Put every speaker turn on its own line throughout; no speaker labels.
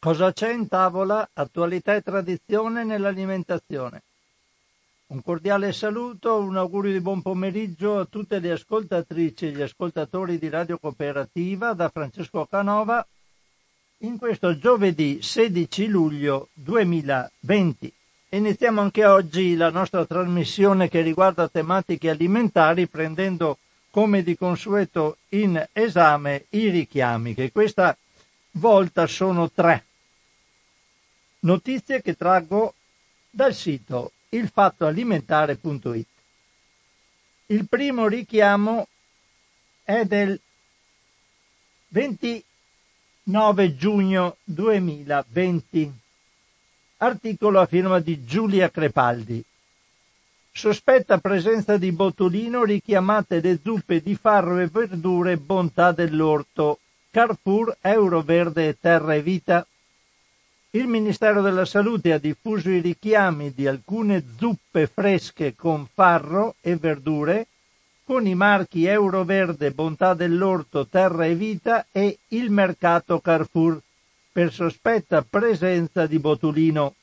Cosa c'è in tavola? Attualità e tradizione nell'alimentazione. Un cordiale saluto, un augurio di buon pomeriggio a tutte le ascoltatrici e gli ascoltatori di Radio Cooperativa da Francesco Canova in questo giovedì 16 luglio 2020. Iniziamo anche oggi la nostra trasmissione che riguarda tematiche alimentari prendendo come di consueto in esame i richiami, che questa volta sono tre. Notizie che traggo dal sito ilfattoalimentare.it. Il primo richiamo è del 29 giugno 2020. Articolo a firma di Giulia Crepaldi. Sospetta presenza di botulino richiamate le zuppe di farro e verdure bontà dell'orto. Carrefour, Euro Verde e Terra e Vita. Il Ministero della Salute ha diffuso i richiami di alcune zuppe fresche con farro e verdure con i marchi Euroverde, Bontà dell'Orto, Terra e Vita e il mercato Carrefour per sospetta presenza di botulino.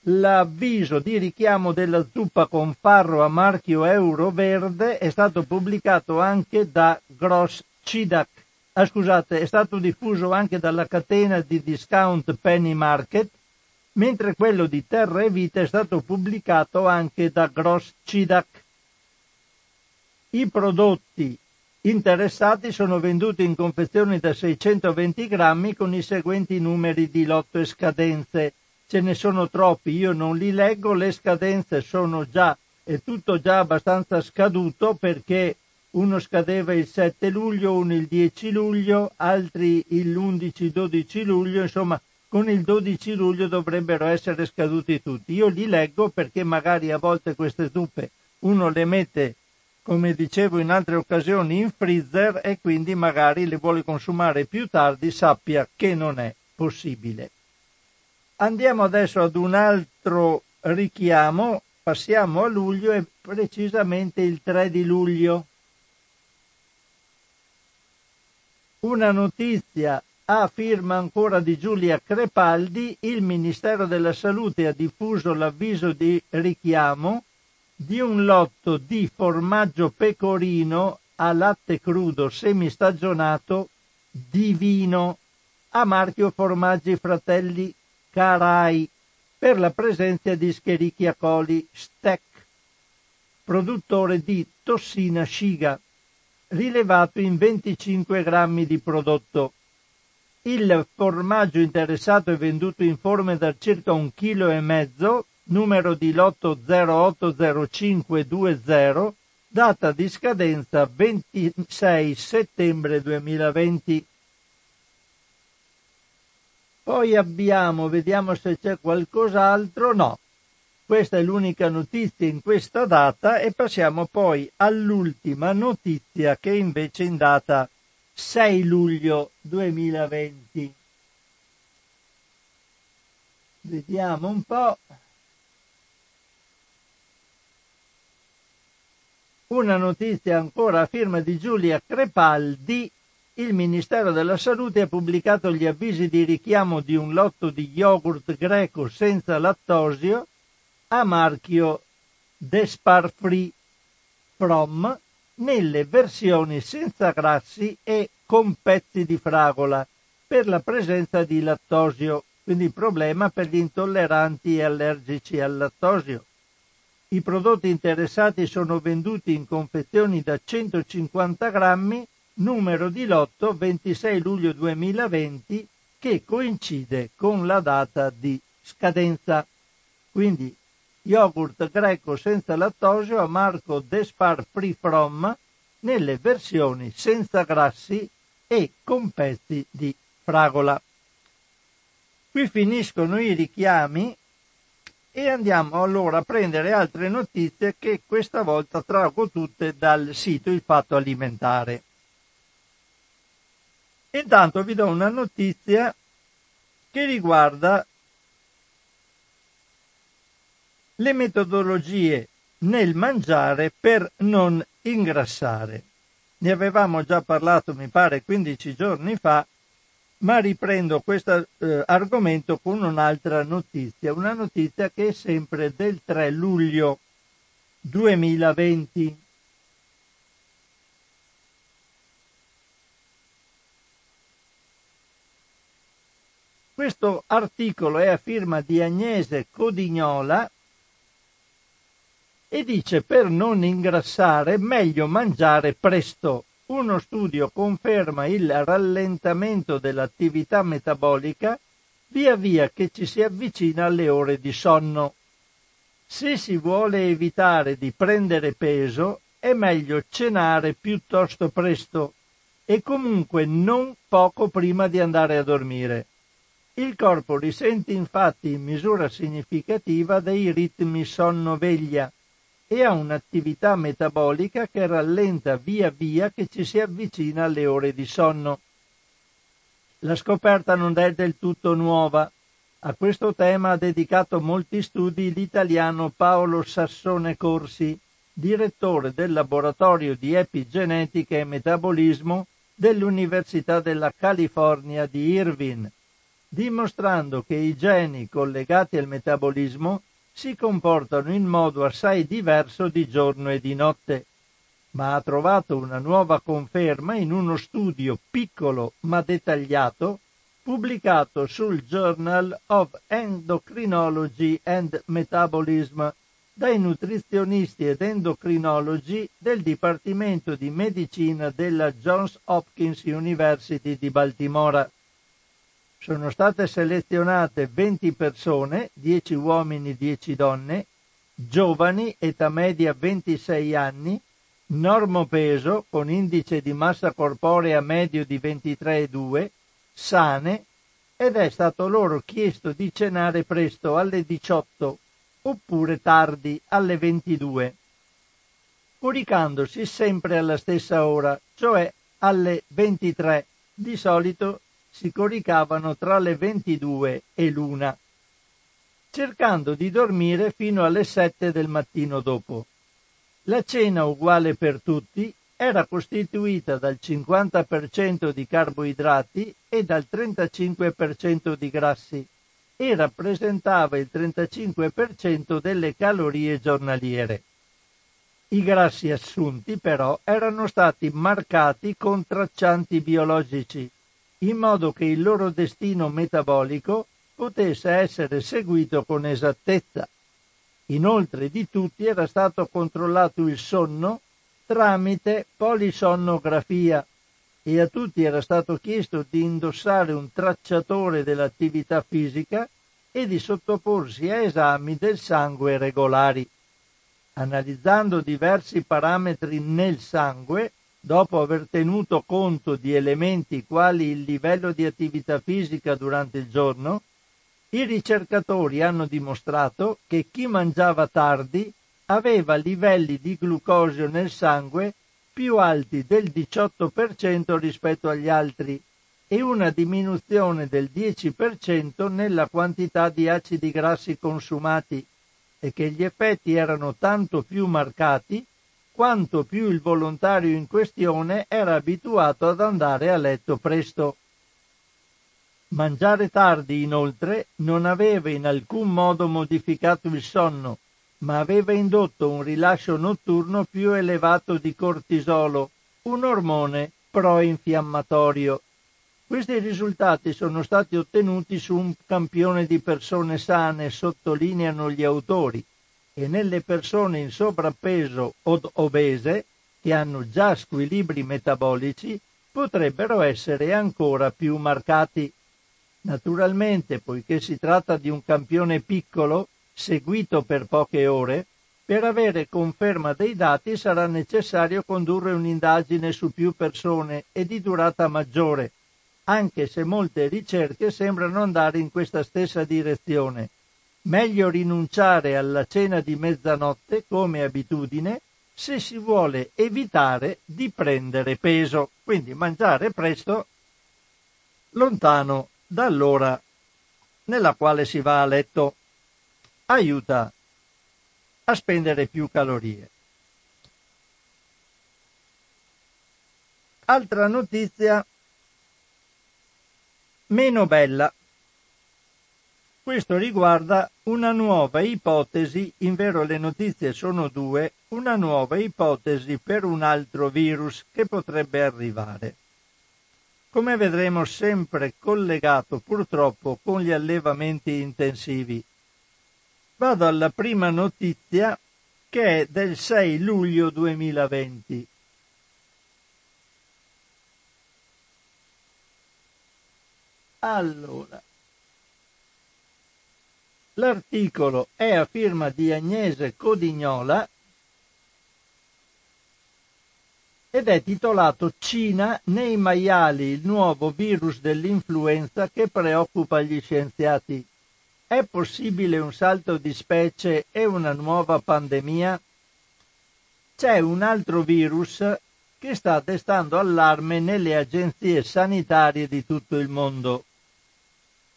L'avviso di richiamo della zuppa con farro a marchio Euroverde è stato pubblicato anche da Gross Cidac ah, scusate, è stato diffuso anche dalla catena di discount Penny Market, mentre quello di Terra e Vita è stato pubblicato anche da Gross Cidac. I prodotti interessati sono venduti in confezioni da 620 grammi con i seguenti numeri di lotto e scadenze. Ce ne sono troppi, io non li leggo, le scadenze sono già, è tutto già abbastanza scaduto perché uno scadeva il 7 luglio, uno il 10 luglio, altri l'11-12 luglio, insomma con il 12 luglio dovrebbero essere scaduti tutti. Io li leggo perché magari a volte queste zuppe uno le mette, come dicevo in altre occasioni, in freezer e quindi magari le vuole consumare più tardi, sappia che non è possibile. Andiamo adesso ad un altro richiamo, passiamo a luglio e precisamente il 3 di luglio. Una notizia a firma ancora di Giulia Crepaldi, il Ministero della Salute ha diffuso l'avviso di richiamo di un lotto di formaggio pecorino a latte crudo semistagionato divino a marchio Formaggi Fratelli Carai per la presenza di Scherichia coli Stec, produttore di tossina sciga rilevato in 25 grammi di prodotto. Il formaggio interessato è venduto in forme da circa un chilo e mezzo, numero di lotto 080520, data di scadenza 26 settembre 2020. Poi abbiamo, vediamo se c'è qualcos'altro, no, questa è l'unica notizia in questa data e passiamo poi all'ultima notizia che è invece in data 6 luglio 2020. Vediamo un po'. Una notizia ancora a firma di Giulia Crepaldi. Il Ministero della Salute ha pubblicato gli avvisi di richiamo di un lotto di yogurt greco senza lattosio a marchio Despar Free From nelle versioni senza grassi e con pezzi di fragola per la presenza di lattosio, quindi problema per gli intolleranti e allergici al lattosio. I prodotti interessati sono venduti in confezioni da 150 grammi, numero di lotto 26 luglio 2020, che coincide con la data di scadenza. Quindi yogurt greco senza lattosio a marco Despar Free From nelle versioni senza grassi e con pezzi di fragola. Qui finiscono i richiami e andiamo allora a prendere altre notizie che questa volta trago tutte dal sito Il Fatto Alimentare. Intanto vi do una notizia che riguarda le metodologie nel mangiare per non ingrassare. Ne avevamo già parlato, mi pare, 15 giorni fa, ma riprendo questo eh, argomento con un'altra notizia, una notizia che è sempre del 3 luglio 2020. Questo articolo è a firma di Agnese Codignola e dice per non ingrassare meglio mangiare presto. Uno studio conferma il rallentamento dell'attività metabolica via via che ci si avvicina alle ore di sonno. Se si vuole evitare di prendere peso, è meglio cenare piuttosto presto e comunque non poco prima di andare a dormire. Il corpo risente infatti in misura significativa dei ritmi sonno-veglia e ha un'attività metabolica che rallenta via via che ci si avvicina alle ore di sonno. La scoperta non è del tutto nuova. A questo tema ha dedicato molti studi l'italiano Paolo Sassone Corsi, direttore del laboratorio di epigenetica e metabolismo dell'Università della California di Irvine dimostrando che i geni collegati al metabolismo si comportano in modo assai diverso di giorno e di notte, ma ha trovato una nuova conferma in uno studio piccolo ma dettagliato pubblicato sul Journal of Endocrinology and Metabolism dai nutrizionisti ed endocrinologi del Dipartimento di Medicina della Johns Hopkins University di Baltimora sono state selezionate 20 persone, 10 uomini, 10 donne, giovani, età media 26 anni, normo peso con indice di massa corporea medio di 23,2, sane, ed è stato loro chiesto di cenare presto alle 18 oppure tardi alle 22, coricandosi sempre alla stessa ora, cioè alle 23, di solito si coricavano tra le 22 e l'una, cercando di dormire fino alle 7 del mattino dopo. La cena uguale per tutti era costituita dal 50% di carboidrati e dal 35% di grassi e rappresentava il 35% delle calorie giornaliere. I grassi assunti però erano stati marcati con traccianti biologici in modo che il loro destino metabolico potesse essere seguito con esattezza. Inoltre di tutti era stato controllato il sonno tramite polisonnografia e a tutti era stato chiesto di indossare un tracciatore dell'attività fisica e di sottoporsi a esami del sangue regolari. Analizzando diversi parametri nel sangue, dopo aver tenuto conto di elementi quali il livello di attività fisica durante il giorno, i ricercatori hanno dimostrato che chi mangiava tardi aveva livelli di glucosio nel sangue più alti del 18% rispetto agli altri e una diminuzione del 10% nella quantità di acidi grassi consumati e che gli effetti erano tanto più marcati quanto più il volontario in questione era abituato ad andare a letto presto. Mangiare tardi, inoltre, non aveva in alcun modo modificato il sonno, ma aveva indotto un rilascio notturno più elevato di cortisolo, un ormone pro-infiammatorio. Questi risultati sono stati ottenuti su un campione di persone sane, sottolineano gli autori, e nelle persone in sovrappeso o obese che hanno già squilibri metabolici potrebbero essere ancora più marcati. Naturalmente, poiché si tratta di un campione piccolo, seguito per poche ore, per avere conferma dei dati sarà necessario condurre un'indagine su più persone e di durata maggiore, anche se molte ricerche sembrano andare in questa stessa direzione Meglio rinunciare alla cena di mezzanotte come abitudine se si vuole evitare di prendere peso, quindi mangiare presto lontano dall'ora nella quale si va a letto aiuta a spendere più calorie. Altra notizia meno bella. Questo riguarda una nuova ipotesi, in vero le notizie sono due, una nuova ipotesi per un altro virus che potrebbe arrivare. Come vedremo sempre collegato purtroppo con gli allevamenti intensivi. Vado alla prima notizia che è del 6 luglio 2020. Allora, L'articolo è a firma di Agnese Codignola ed è titolato Cina nei maiali, il nuovo virus dell'influenza che preoccupa gli scienziati. È possibile un salto di specie e una nuova pandemia? C'è un altro virus che sta destando allarme nelle agenzie sanitarie di tutto il mondo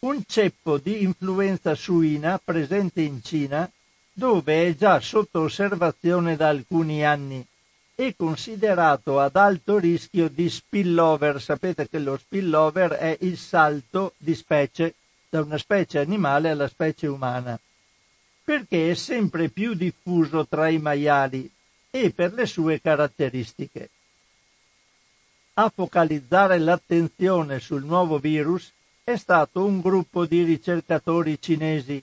un ceppo di influenza suina presente in Cina, dove è già sotto osservazione da alcuni anni e considerato ad alto rischio di spillover. Sapete che lo spillover è il salto di specie da una specie animale alla specie umana, perché è sempre più diffuso tra i maiali e per le sue caratteristiche. A focalizzare l'attenzione sul nuovo virus è stato un gruppo di ricercatori cinesi,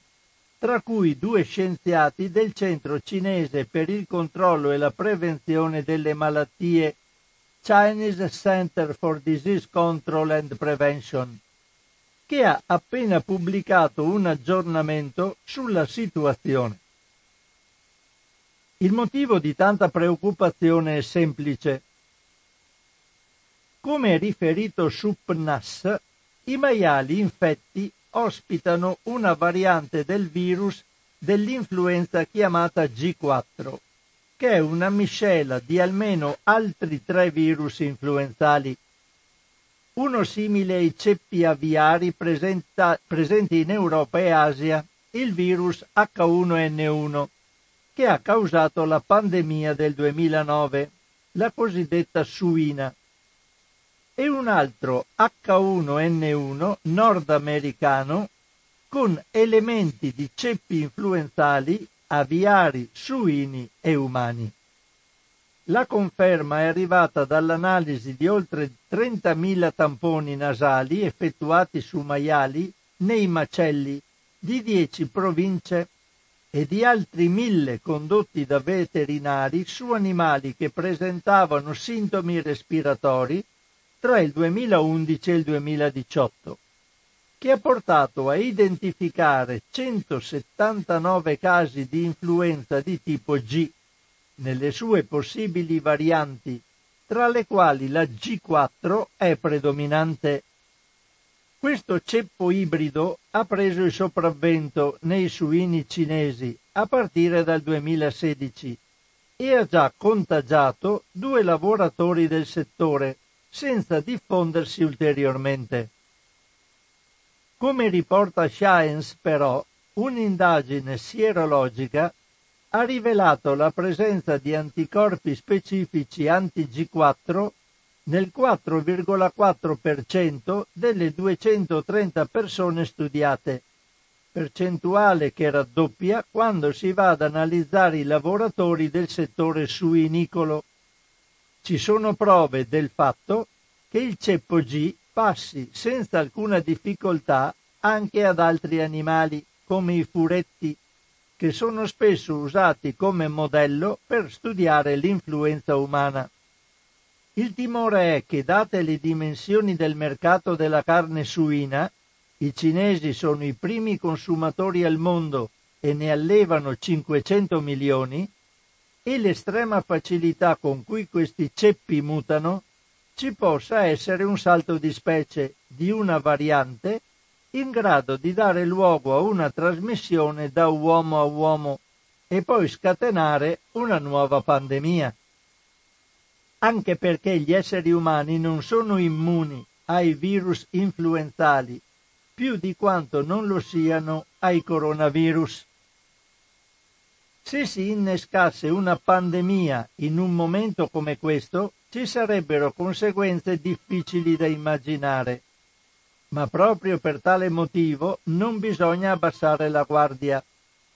tra cui due scienziati del Centro cinese per il controllo e la prevenzione delle malattie Chinese Center for Disease Control and Prevention, che ha appena pubblicato un aggiornamento sulla situazione. Il motivo di tanta preoccupazione è semplice. Come riferito su PNAS, i maiali infetti ospitano una variante del virus dell'influenza chiamata G4, che è una miscela di almeno altri tre virus influenzali. Uno simile ai ceppi aviari presenta, presenti in Europa e Asia, il virus H1N1, che ha causato la pandemia del 2009, la cosiddetta suina e un altro H1N1 nordamericano con elementi di ceppi influenzali aviari, suini e umani. La conferma è arrivata dall'analisi di oltre 30.000 tamponi nasali effettuati su maiali nei macelli di 10 province e di altri mille condotti da veterinari su animali che presentavano sintomi respiratori tra il 2011 e il 2018, che ha portato a identificare 179 casi di influenza di tipo G nelle sue possibili varianti, tra le quali la G4 è predominante. Questo ceppo ibrido ha preso il sopravvento nei suini cinesi a partire dal 2016 e ha già contagiato due lavoratori del settore, senza diffondersi ulteriormente. Come riporta Science, però, un'indagine sierologica ha rivelato la presenza di anticorpi specifici anti-G4 nel 4,4% delle 230 persone studiate, percentuale che raddoppia quando si va ad analizzare i lavoratori del settore suinicolo ci sono prove del fatto che il ceppo G passi senza alcuna difficoltà anche ad altri animali come i furetti, che sono spesso usati come modello per studiare l'influenza umana. Il timore è che, date le dimensioni del mercato della carne suina, i cinesi sono i primi consumatori al mondo e ne allevano 500 milioni, e l'estrema facilità con cui questi ceppi mutano, ci possa essere un salto di specie di una variante in grado di dare luogo a una trasmissione da uomo a uomo e poi scatenare una nuova pandemia. Anche perché gli esseri umani non sono immuni ai virus influenzali più di quanto non lo siano ai coronavirus. Se si innescasse una pandemia in un momento come questo, ci sarebbero conseguenze difficili da immaginare. ma proprio per tale motivo non bisogna abbassare la guardia.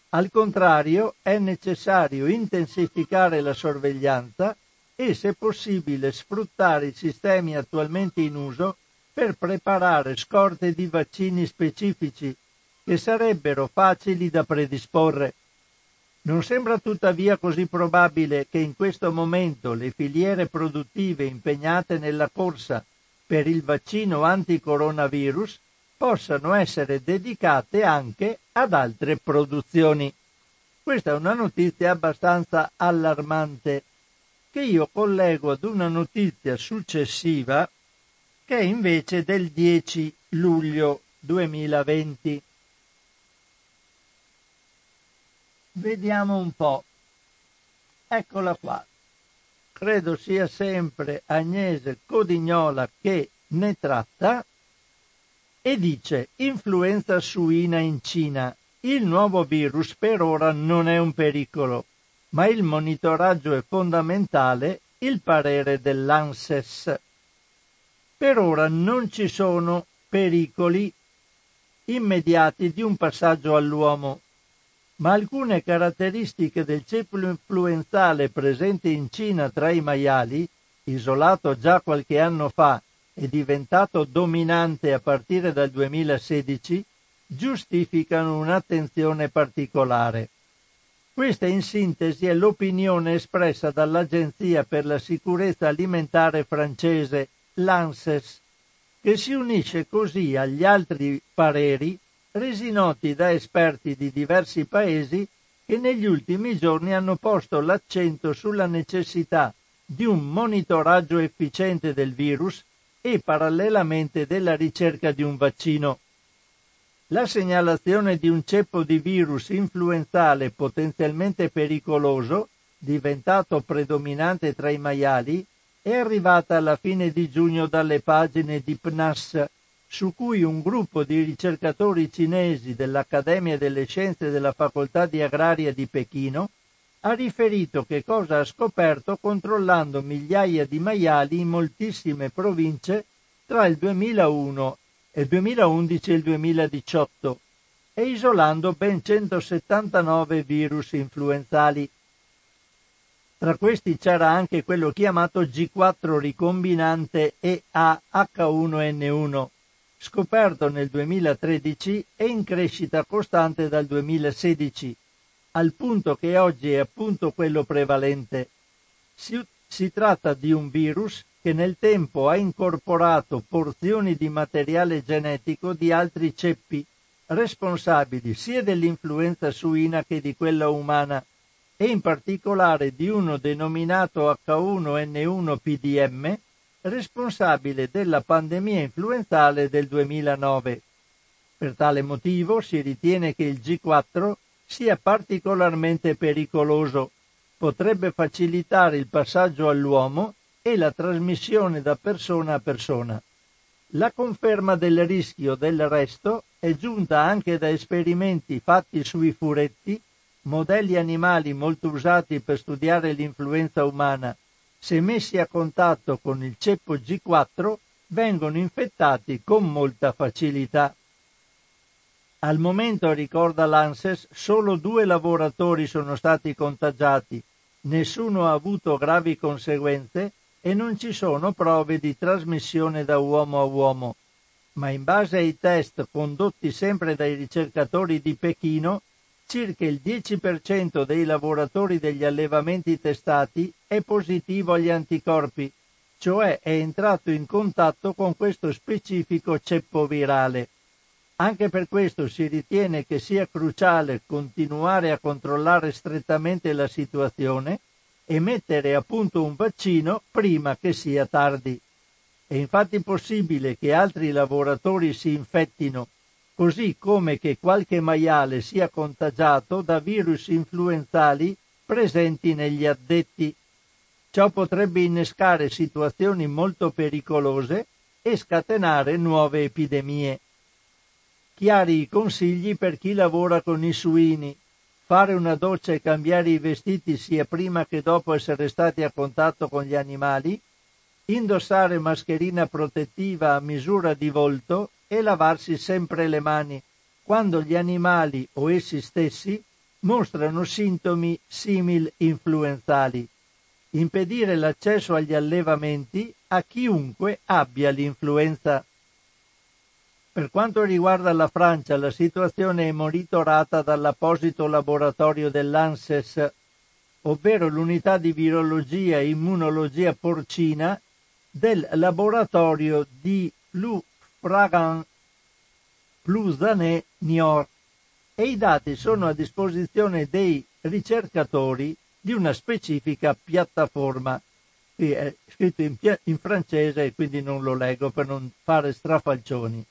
Al contrario, è necessario intensificare la sorveglianza e, se possibile, sfruttare i sistemi attualmente in uso per preparare scorte di vaccini specifici che sarebbero facili da predisporre. Non sembra tuttavia così probabile che in questo momento le filiere produttive impegnate nella corsa per il vaccino anticoronavirus possano essere dedicate anche ad altre produzioni. Questa è una notizia abbastanza allarmante che io collego ad una notizia successiva che è invece del 10 luglio 2020. Vediamo un po'. Eccola qua. Credo sia sempre Agnese Codignola che ne tratta e dice influenza suina in Cina. Il nuovo virus per ora non è un pericolo, ma il monitoraggio è fondamentale, il parere dell'ANSES. Per ora non ci sono pericoli immediati di un passaggio all'uomo, ma alcune caratteristiche del ceppo influenzale presente in Cina tra i maiali, isolato già qualche anno fa e diventato dominante a partire dal 2016, giustificano un'attenzione particolare. Questa in sintesi è l'opinione espressa dall'Agenzia per la sicurezza alimentare francese l'ANSES, che si unisce così agli altri pareri resi noti da esperti di diversi paesi che negli ultimi giorni hanno posto l'accento sulla necessità di un monitoraggio efficiente del virus e parallelamente della ricerca di un vaccino. La segnalazione di un ceppo di virus influenzale potenzialmente pericoloso, diventato predominante tra i maiali, è arrivata alla fine di giugno dalle pagine di PNAS, su cui un gruppo di ricercatori cinesi dell'Accademia delle Scienze della Facoltà di Agraria di Pechino ha riferito che cosa ha scoperto controllando migliaia di maiali in moltissime province tra il 2001 e il 2011 e il 2018 e isolando ben 179 virus influenzali. Tra questi c'era anche quello chiamato G4 ricombinante EAH1N1, scoperto nel 2013 e in crescita costante dal 2016 al punto che oggi è appunto quello prevalente. Si, si tratta di un virus che nel tempo ha incorporato porzioni di materiale genetico di altri ceppi, responsabili sia dell'influenza suina che di quella umana, e in particolare di uno denominato H1N1-PDM, responsabile della pandemia influenzale del 2009. Per tale motivo si ritiene che il G4 sia particolarmente pericoloso, potrebbe facilitare il passaggio all'uomo e la trasmissione da persona a persona. La conferma del rischio del resto è giunta anche da esperimenti fatti sui furetti, modelli animali molto usati per studiare l'influenza umana. Se messi a contatto con il ceppo G4 vengono infettati con molta facilità. Al momento, ricorda l'ANSES, solo due lavoratori sono stati contagiati, nessuno ha avuto gravi conseguenze e non ci sono prove di trasmissione da uomo a uomo. Ma in base ai test condotti sempre dai ricercatori di Pechino, circa il 10% dei lavoratori degli allevamenti testati è positivo agli anticorpi, cioè è entrato in contatto con questo specifico ceppo virale. Anche per questo si ritiene che sia cruciale continuare a controllare strettamente la situazione e mettere a punto un vaccino prima che sia tardi. È infatti possibile che altri lavoratori si infettino, così come che qualche maiale sia contagiato da virus influenzali presenti negli addetti. Ciò potrebbe innescare situazioni molto pericolose e scatenare nuove epidemie chiari i consigli per chi lavora con i suini. Fare una doccia e cambiare i vestiti sia prima che dopo essere stati a contatto con gli animali, indossare mascherina protettiva a misura di volto e lavarsi sempre le mani quando gli animali o essi stessi mostrano sintomi simil influenzali. Impedire l'accesso agli allevamenti a chiunque abbia l'influenza. Per quanto riguarda la Francia, la situazione è monitorata dall'apposito laboratorio dell'ANSES, ovvero l'unità di virologia e immunologia porcina del laboratorio di Lou Fragan Plouzané Niort e i dati sono a disposizione dei ricercatori di una specifica piattaforma. Qui è scritto in, in francese e quindi non lo leggo per non fare strafalcioni.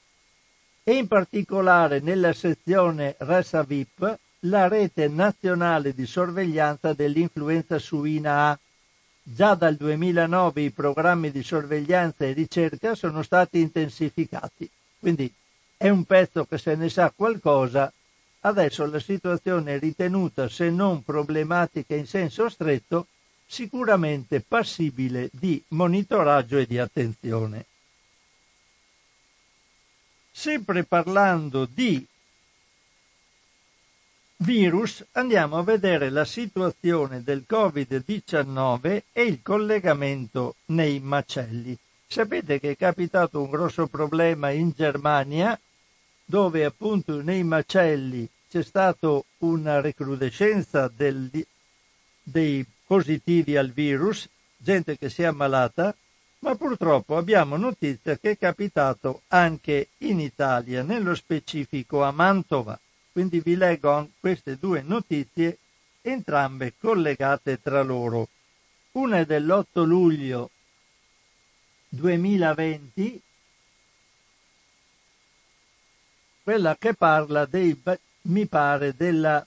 E in particolare nella sezione Resa VIP la rete nazionale di sorveglianza dell'influenza suina A. Già dal 2009 i programmi di sorveglianza e ricerca sono stati intensificati. Quindi è un pezzo che se ne sa qualcosa. Adesso la situazione è ritenuta, se non problematica in senso stretto, sicuramente passibile di monitoraggio e di attenzione. Sempre parlando di virus, andiamo a vedere la situazione del Covid-19 e il collegamento nei macelli. Sapete che è capitato un grosso problema in Germania dove appunto nei macelli c'è stata una recrudescenza del, dei positivi al virus, gente che si è ammalata, ma purtroppo abbiamo notizia che è capitato anche in Italia, nello specifico a Mantova. Quindi vi leggo queste due notizie, entrambe collegate tra loro. Una è dell'8 luglio 2020 quella che parla dei, mi pare, della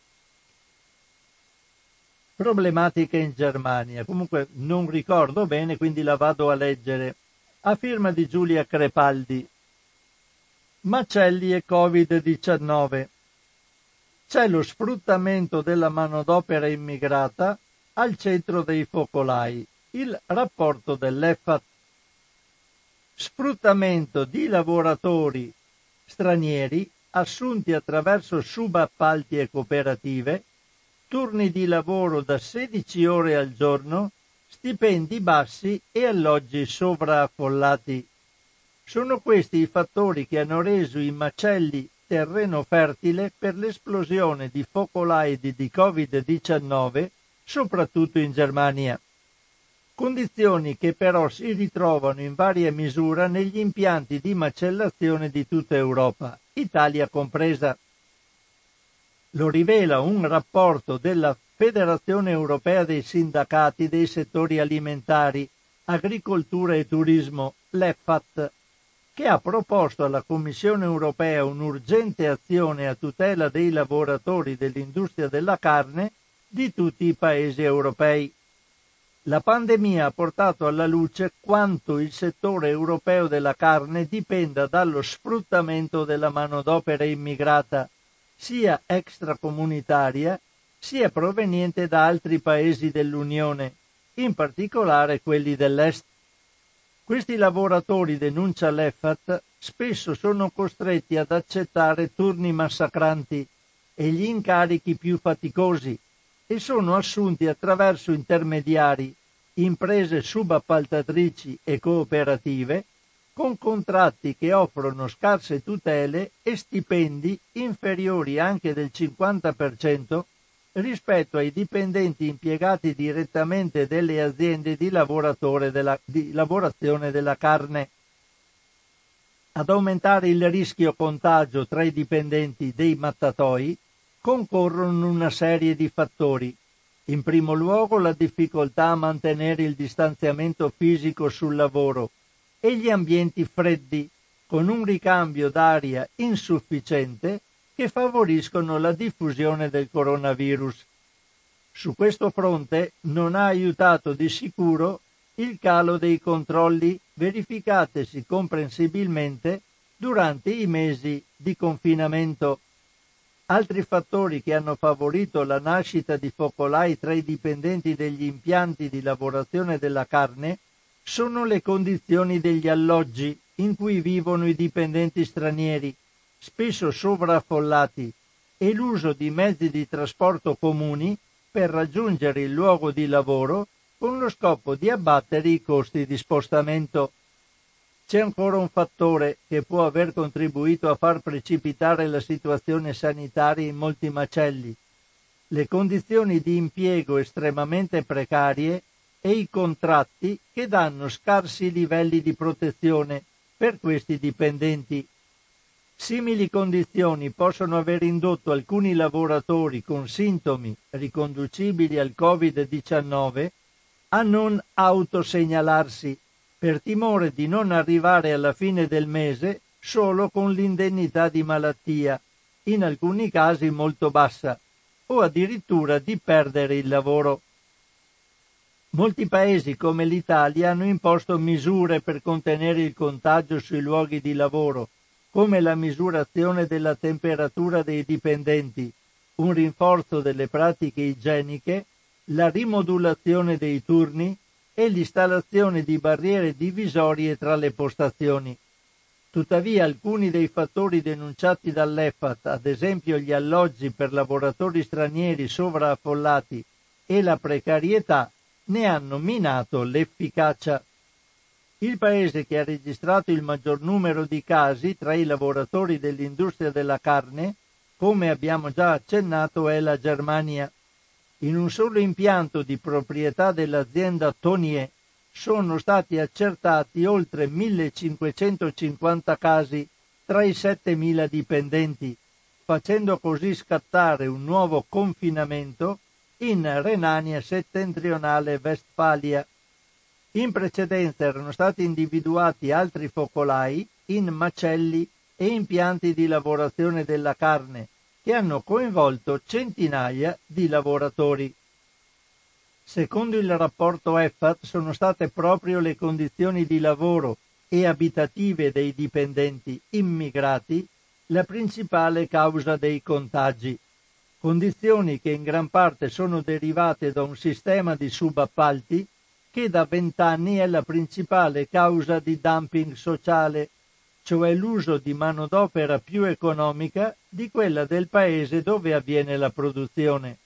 problematica in Germania. Comunque non ricordo bene, quindi la vado a leggere. A firma di Giulia Crepaldi. Macelli e Covid-19. C'è lo sfruttamento della manodopera immigrata al centro dei focolai. Il rapporto dell'EFAT. Sfruttamento di lavoratori stranieri assunti attraverso subappalti e cooperative, turni di lavoro da 16 ore al giorno, stipendi bassi e alloggi sovraffollati. Sono questi i fattori che hanno reso i macelli terreno fertile per l'esplosione di focolai di Covid-19, soprattutto in Germania condizioni che però si ritrovano in varia misura negli impianti di macellazione di tutta Europa, Italia compresa. Lo rivela un rapporto della Federazione Europea dei Sindacati dei settori alimentari, agricoltura e turismo, l'EFAT, che ha proposto alla Commissione europea un'urgente azione a tutela dei lavoratori dell'industria della carne di tutti i paesi europei. La pandemia ha portato alla luce quanto il settore europeo della carne dipenda dallo sfruttamento della manodopera immigrata, sia extracomunitaria, sia proveniente da altri paesi dell'Unione, in particolare quelli dell'Est. Questi lavoratori, denuncia l'EFAT, spesso sono costretti ad accettare turni massacranti e gli incarichi più faticosi, e sono assunti attraverso intermediari, imprese subappaltatrici e cooperative, con contratti che offrono scarse tutele e stipendi inferiori anche del 50% rispetto ai dipendenti impiegati direttamente delle aziende di, della, di lavorazione della carne. Ad aumentare il rischio contagio tra i dipendenti dei mattatoi concorrono una serie di fattori. In primo luogo la difficoltà a mantenere il distanziamento fisico sul lavoro e gli ambienti freddi, con un ricambio d'aria insufficiente che favoriscono la diffusione del coronavirus. Su questo fronte non ha aiutato di sicuro il calo dei controlli verificatesi comprensibilmente durante i mesi di confinamento. Altri fattori che hanno favorito la nascita di focolai tra i dipendenti degli impianti di lavorazione della carne sono le condizioni degli alloggi, in cui vivono i dipendenti stranieri, spesso sovraffollati, e l'uso di mezzi di trasporto comuni per raggiungere il luogo di lavoro con lo scopo di abbattere i costi di spostamento. C'è ancora un fattore che può aver contribuito a far precipitare la situazione sanitaria in molti macelli, le condizioni di impiego estremamente precarie e i contratti che danno scarsi livelli di protezione per questi dipendenti. Simili condizioni possono aver indotto alcuni lavoratori con sintomi riconducibili al Covid-19 a non autosegnalarsi per timore di non arrivare alla fine del mese solo con l'indennità di malattia, in alcuni casi molto bassa, o addirittura di perdere il lavoro. Molti paesi come l'Italia hanno imposto misure per contenere il contagio sui luoghi di lavoro, come la misurazione della temperatura dei dipendenti, un rinforzo delle pratiche igieniche, la rimodulazione dei turni e l'installazione di barriere divisorie tra le postazioni. Tuttavia alcuni dei fattori denunciati dall'EFAT, ad esempio gli alloggi per lavoratori stranieri sovraffollati e la precarietà, ne hanno minato l'efficacia. Il paese che ha registrato il maggior numero di casi tra i lavoratori dell'industria della carne, come abbiamo già accennato, è la Germania. In un solo impianto di proprietà dell'azienda Tonier sono stati accertati oltre 1550 casi tra i 7000 dipendenti, facendo così scattare un nuovo confinamento in Renania settentrionale Westfalia. In precedenza erano stati individuati altri focolai in macelli e impianti di lavorazione della carne che hanno coinvolto centinaia di lavoratori. Secondo il rapporto EFAT sono state proprio le condizioni di lavoro e abitative dei dipendenti immigrati la principale causa dei contagi condizioni che in gran parte sono derivate da un sistema di subappalti che da vent'anni è la principale causa di dumping sociale, cioè l'uso di manodopera più economica di quella del paese dove avviene la produzione,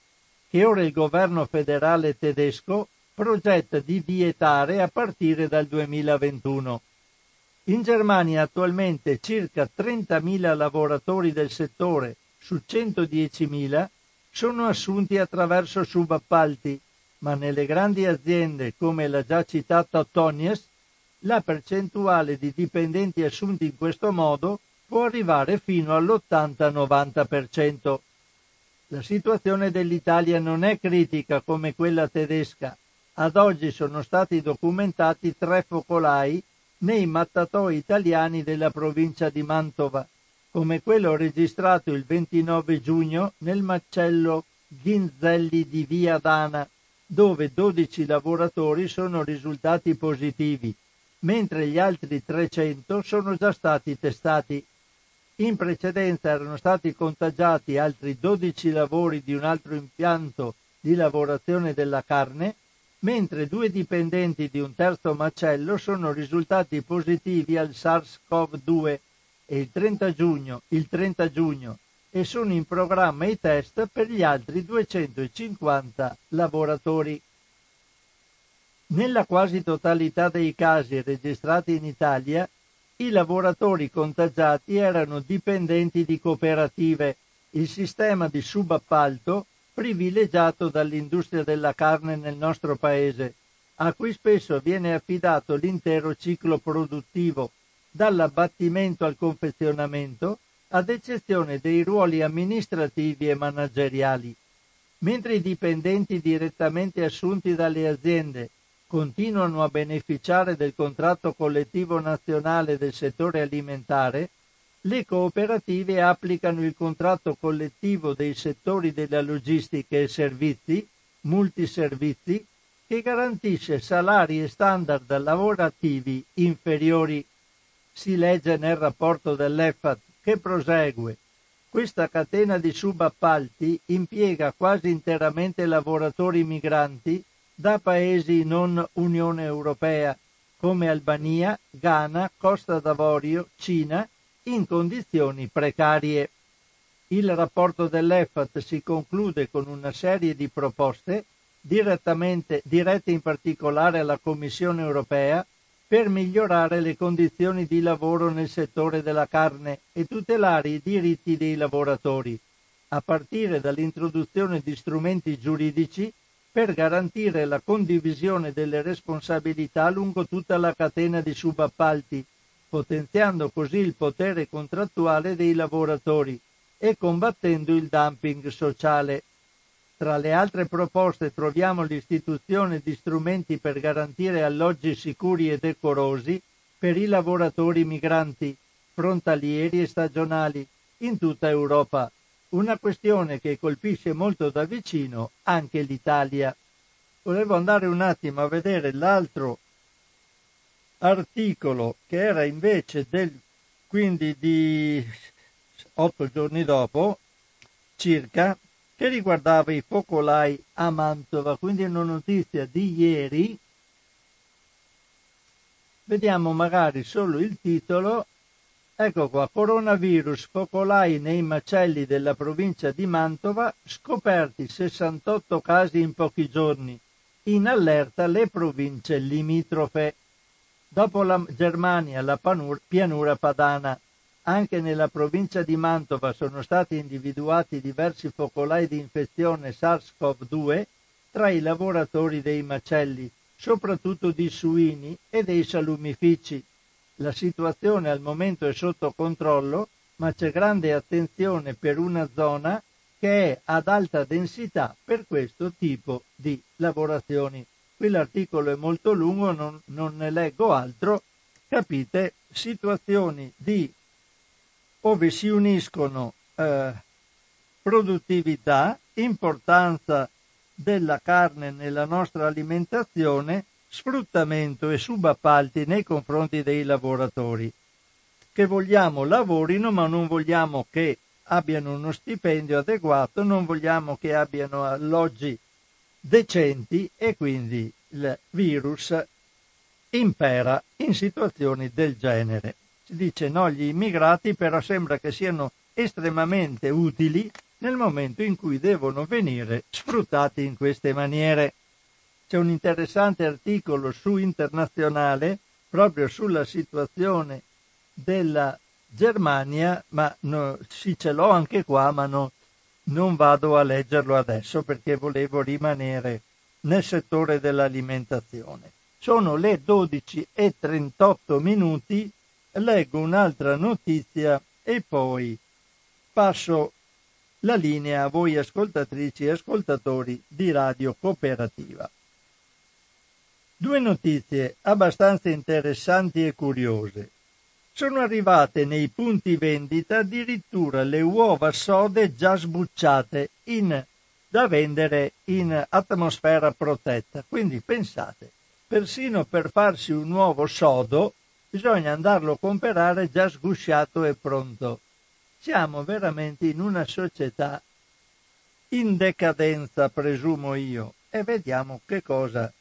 che ora il governo federale tedesco progetta di vietare a partire dal 2021. In Germania attualmente circa 30.000 lavoratori del settore su 110.000 sono assunti attraverso subappalti, ma nelle grandi aziende come la già citata Tonies la percentuale di dipendenti assunti in questo modo può arrivare fino all'80-90%. La situazione dell'Italia non è critica come quella tedesca. Ad oggi sono stati documentati tre focolai nei mattatoi italiani della provincia di Mantova, come quello registrato il 29 giugno nel macello Ghinzelli di Via Dana, dove 12 lavoratori sono risultati positivi, mentre gli altri 300 sono già stati testati. In precedenza erano stati contagiati altri 12 lavori di un altro impianto di lavorazione della carne, mentre due dipendenti di un terzo macello sono risultati positivi al SARS-CoV-2 e il 30 giugno, il 30 giugno e sono in programma i test per gli altri 250 lavoratori. Nella quasi totalità dei casi registrati in Italia, i lavoratori contagiati erano dipendenti di cooperative, il sistema di subappalto privilegiato dall'industria della carne nel nostro paese, a cui spesso viene affidato l'intero ciclo produttivo dall'abbattimento al confezionamento, ad eccezione dei ruoli amministrativi e manageriali. Mentre i dipendenti direttamente assunti dalle aziende continuano a beneficiare del contratto collettivo nazionale del settore alimentare, le cooperative applicano il contratto collettivo dei settori della logistica e servizi, multiservizi, che garantisce salari e standard lavorativi inferiori si legge nel rapporto dell'EFAT che prosegue. Questa catena di subappalti impiega quasi interamente lavoratori migranti da paesi non Unione Europea, come Albania, Ghana, Costa d'Avorio, Cina, in condizioni precarie. Il rapporto dell'EFAT si conclude con una serie di proposte dirette in particolare alla Commissione europea per migliorare le condizioni di lavoro nel settore della carne e tutelare i diritti dei lavoratori, a partire dall'introduzione di strumenti giuridici per garantire la condivisione delle responsabilità lungo tutta la catena di subappalti, potenziando così il potere contrattuale dei lavoratori e combattendo il dumping sociale. Tra le altre proposte troviamo l'istituzione di strumenti per garantire alloggi sicuri e decorosi per i lavoratori migranti, frontalieri e stagionali in tutta Europa, una questione che colpisce molto da vicino anche l'Italia. Volevo andare un attimo a vedere l'altro articolo che era invece del quindi di otto giorni dopo circa che riguardava i focolai a Mantova, quindi una notizia di ieri. Vediamo magari solo il titolo. Ecco qua, coronavirus, focolai nei macelli della provincia di Mantova, scoperti 68 casi in pochi giorni. In allerta le province limitrofe. Dopo la Germania, la pianura padana. Anche nella provincia di Mantova sono stati individuati diversi focolai di infezione SARS-CoV-2 tra i lavoratori dei macelli, soprattutto di suini e dei salumifici. La situazione al momento è sotto controllo, ma c'è grande attenzione per una zona che è ad alta densità per questo tipo di lavorazioni. Qui l'articolo è molto lungo, non, non ne leggo altro. Capite? Situazioni di ove si uniscono eh, produttività, importanza della carne nella nostra alimentazione, sfruttamento e subappalti nei confronti dei lavoratori, che vogliamo lavorino ma non vogliamo che abbiano uno stipendio adeguato, non vogliamo che abbiano alloggi decenti e quindi il virus impera in situazioni del genere dice no agli immigrati, però sembra che siano estremamente utili nel momento in cui devono venire sfruttati in queste maniere. C'è un interessante articolo su internazionale proprio sulla situazione della Germania, ma no, sì ce l'ho anche qua, ma no, non vado a leggerlo adesso perché volevo rimanere nel settore dell'alimentazione. Sono le 12 e 38 minuti leggo un'altra notizia e poi passo la linea a voi ascoltatrici e ascoltatori di Radio Cooperativa. Due notizie abbastanza interessanti e curiose. Sono arrivate nei punti vendita addirittura le uova sode già sbucciate in, da vendere in atmosfera protetta. Quindi pensate, persino per farsi un uovo sodo bisogna andarlo a comprare già sgusciato e pronto. Siamo veramente in una società in decadenza, presumo io, e vediamo che cosa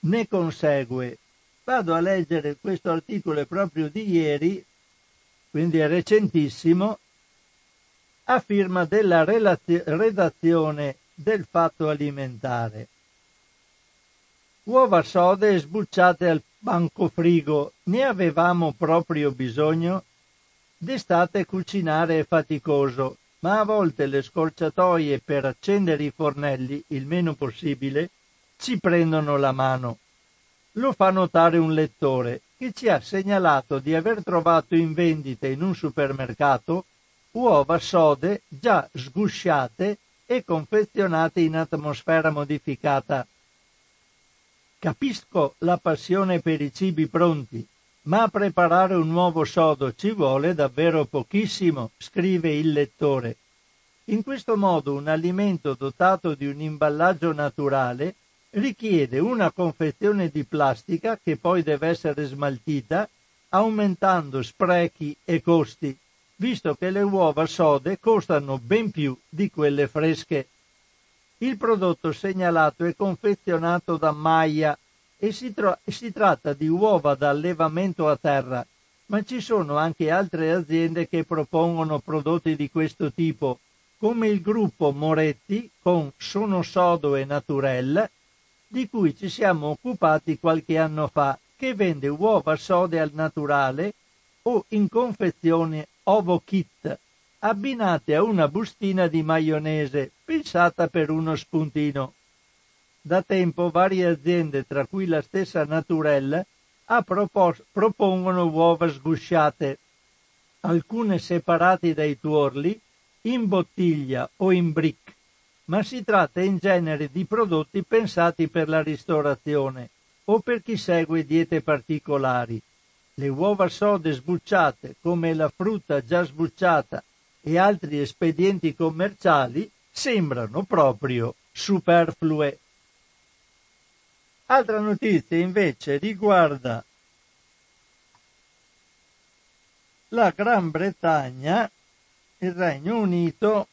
ne consegue. Vado a leggere questo articolo proprio di ieri, quindi è recentissimo, a firma della redazione del Fatto Alimentare. Uova sode sbucciate al banco frigo, ne avevamo proprio bisogno? D'estate cucinare è faticoso, ma a volte le scorciatoie per accendere i fornelli, il meno possibile, ci prendono la mano. Lo fa notare un lettore che ci ha segnalato di aver trovato in vendita in un supermercato uova sode già sgusciate e confezionate in atmosfera modificata Capisco la passione per i cibi pronti, ma preparare un nuovo sodo ci vuole davvero pochissimo, scrive il lettore. In questo modo un alimento dotato di un imballaggio naturale richiede una confezione di plastica che poi deve essere smaltita, aumentando sprechi e costi, visto che le uova sode costano ben più di quelle fresche. Il prodotto segnalato è confezionato da Maya, e si, tro- si tratta di uova da allevamento a terra, ma ci sono anche altre aziende che propongono prodotti di questo tipo, come il gruppo Moretti con Sono Sodo e Naturel, di cui ci siamo occupati qualche anno fa, che vende uova sode al naturale o in confezione ovo kit, abbinate a una bustina di maionese pensata per uno spuntino. Da tempo varie aziende, tra cui la stessa Naturel, propos- propongono uova sgusciate, alcune separate dai tuorli, in bottiglia o in brick, ma si tratta in genere di prodotti pensati per la ristorazione o per chi segue diete particolari. Le uova sode sbucciate, come la frutta già sbucciata e altri espedienti commerciali, sembrano proprio superflue. Altra notizia invece riguarda la Gran Bretagna, il Regno Unito,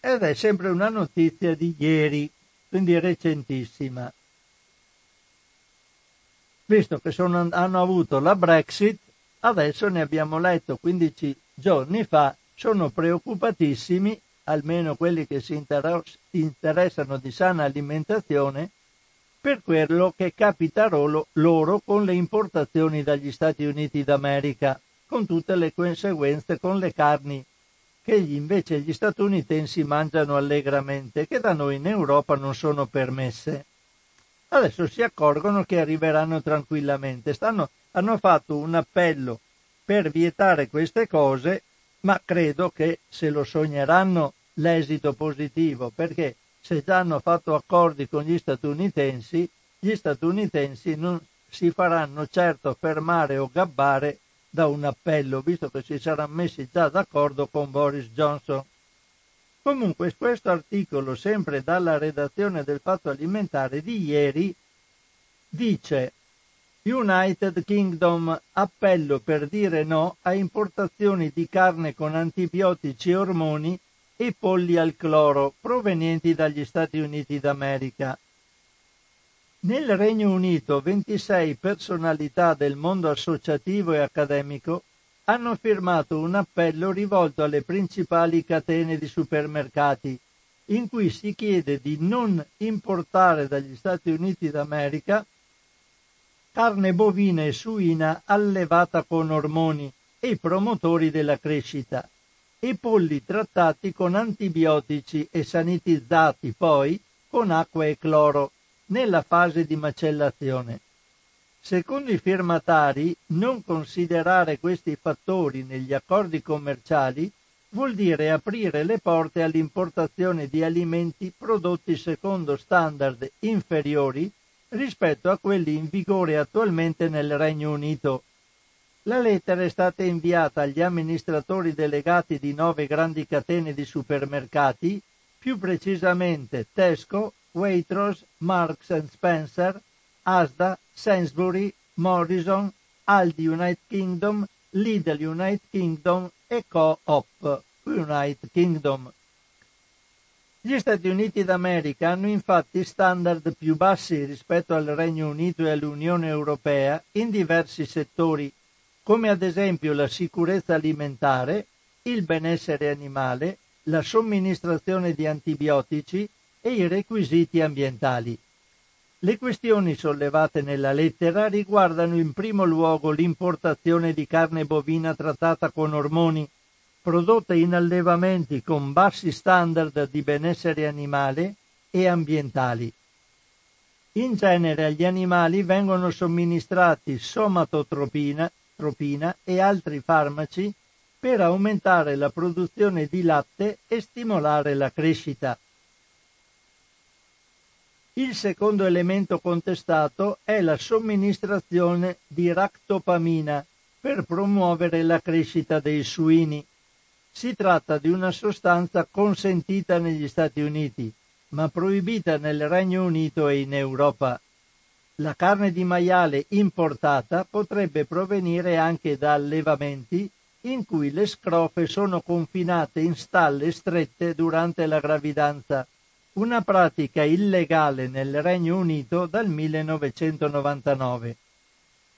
ed è sempre una notizia di ieri, quindi recentissima. Visto che sono, hanno avuto la Brexit, adesso ne abbiamo letto 15 giorni fa, sono preoccupatissimi, almeno quelli che si interessano di sana alimentazione, per quello che capita loro con le importazioni dagli Stati Uniti d'America, con tutte le conseguenze con le carni che invece gli statunitensi mangiano allegramente, che da noi in Europa non sono permesse. Adesso si accorgono che arriveranno tranquillamente. Stanno, hanno fatto un appello per vietare queste cose, ma credo che se lo sogneranno l'esito positivo, perché se già hanno fatto accordi con gli statunitensi, gli statunitensi non si faranno certo fermare o gabbare da un appello, visto che si saranno messi già d'accordo con Boris Johnson. Comunque questo articolo, sempre dalla redazione del Fatto Alimentare di ieri, dice United Kingdom appello per dire no a importazioni di carne con antibiotici e ormoni e polli al cloro provenienti dagli Stati Uniti d'America. Nel Regno Unito 26 personalità del mondo associativo e accademico hanno firmato un appello rivolto alle principali catene di supermercati, in cui si chiede di non importare dagli Stati Uniti d'America carne bovina e suina allevata con ormoni e promotori della crescita e polli trattati con antibiotici e sanitizzati poi con acqua e cloro nella fase di macellazione. Secondo i firmatari, non considerare questi fattori negli accordi commerciali vuol dire aprire le porte all'importazione di alimenti prodotti secondo standard inferiori rispetto a quelli in vigore attualmente nel Regno Unito la lettera è stata inviata agli amministratori delegati di nove grandi catene di supermercati, più precisamente Tesco, Waitrose, Marks Spencer, Asda, Sainsbury, Morrison, Aldi United Kingdom, Lidl United Kingdom e Co-op United Kingdom. Gli Stati Uniti d'America hanno infatti standard più bassi rispetto al Regno Unito e all'Unione Europea in diversi settori come ad esempio la sicurezza alimentare, il benessere animale, la somministrazione di antibiotici e i requisiti ambientali. Le questioni sollevate nella lettera riguardano in primo luogo l'importazione di carne bovina trattata con ormoni, prodotta in allevamenti con bassi standard di benessere animale e ambientali. In genere agli animali vengono somministrati somatotropina, tropina e altri farmaci per aumentare la produzione di latte e stimolare la crescita. Il secondo elemento contestato è la somministrazione di ractopamina per promuovere la crescita dei suini. Si tratta di una sostanza consentita negli Stati Uniti, ma proibita nel Regno Unito e in Europa. La carne di maiale importata potrebbe provenire anche da allevamenti in cui le scrofe sono confinate in stalle strette durante la gravidanza una pratica illegale nel Regno Unito dal 1999.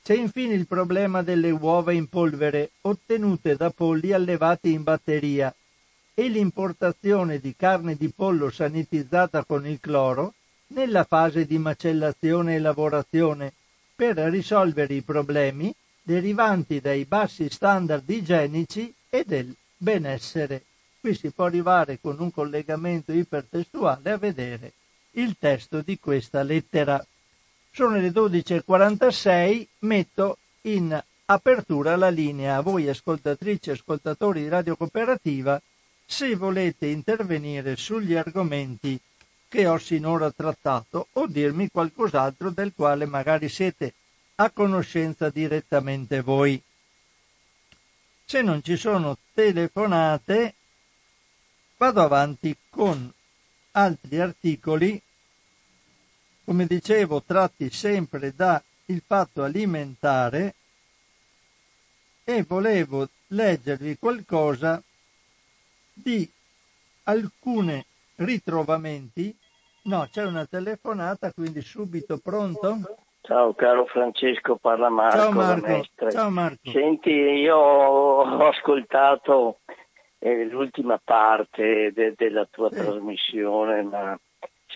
C'è infine il problema delle uova in polvere ottenute da polli allevati in batteria e l'importazione di carne di pollo sanitizzata con il cloro nella fase di macellazione e lavorazione per risolvere i problemi derivanti dai bassi standard igienici e del benessere. Qui si può arrivare con un collegamento ipertestuale a vedere il testo di questa lettera. Sono le 12.46, metto in apertura la linea a voi ascoltatrici e ascoltatori di Radio Cooperativa se volete intervenire sugli argomenti che ho sinora trattato o dirmi qualcos'altro del quale magari siete a conoscenza direttamente voi. Se non ci sono telefonate, vado avanti con altri articoli, come dicevo, tratti sempre da il fatto alimentare e volevo leggervi qualcosa di alcuni ritrovamenti. No, c'è una telefonata, quindi subito pronto?
Ciao caro Francesco, parla Marco.
Ciao Marco. Ciao Marco.
Senti, io ho ascoltato eh, l'ultima parte de- della tua sì. trasmissione, ma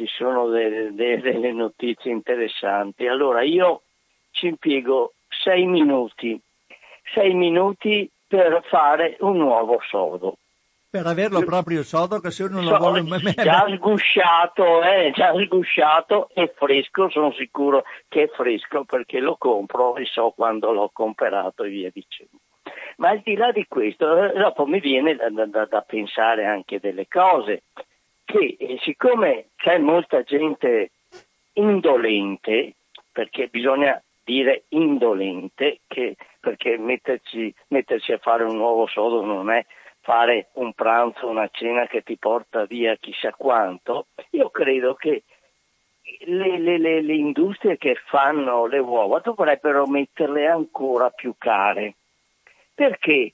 ci sono de- de- delle notizie interessanti. Allora, io ci impiego sei minuti, sei minuti per fare un nuovo sodo.
Per averlo proprio sodo che se uno lo so, vuole
già sgusciato eh, già sgusciato e fresco sono sicuro che è fresco perché lo compro e so quando l'ho comprato e via dicendo. Ma al di là di questo eh, dopo mi viene da, da, da pensare anche delle cose che eh, siccome c'è molta gente indolente perché bisogna dire indolente che, perché metterci, metterci a fare un nuovo sodo non è fare un pranzo, una cena che ti porta via chissà quanto, io credo che le, le, le, le industrie che fanno le uova dovrebbero metterle ancora più care, perché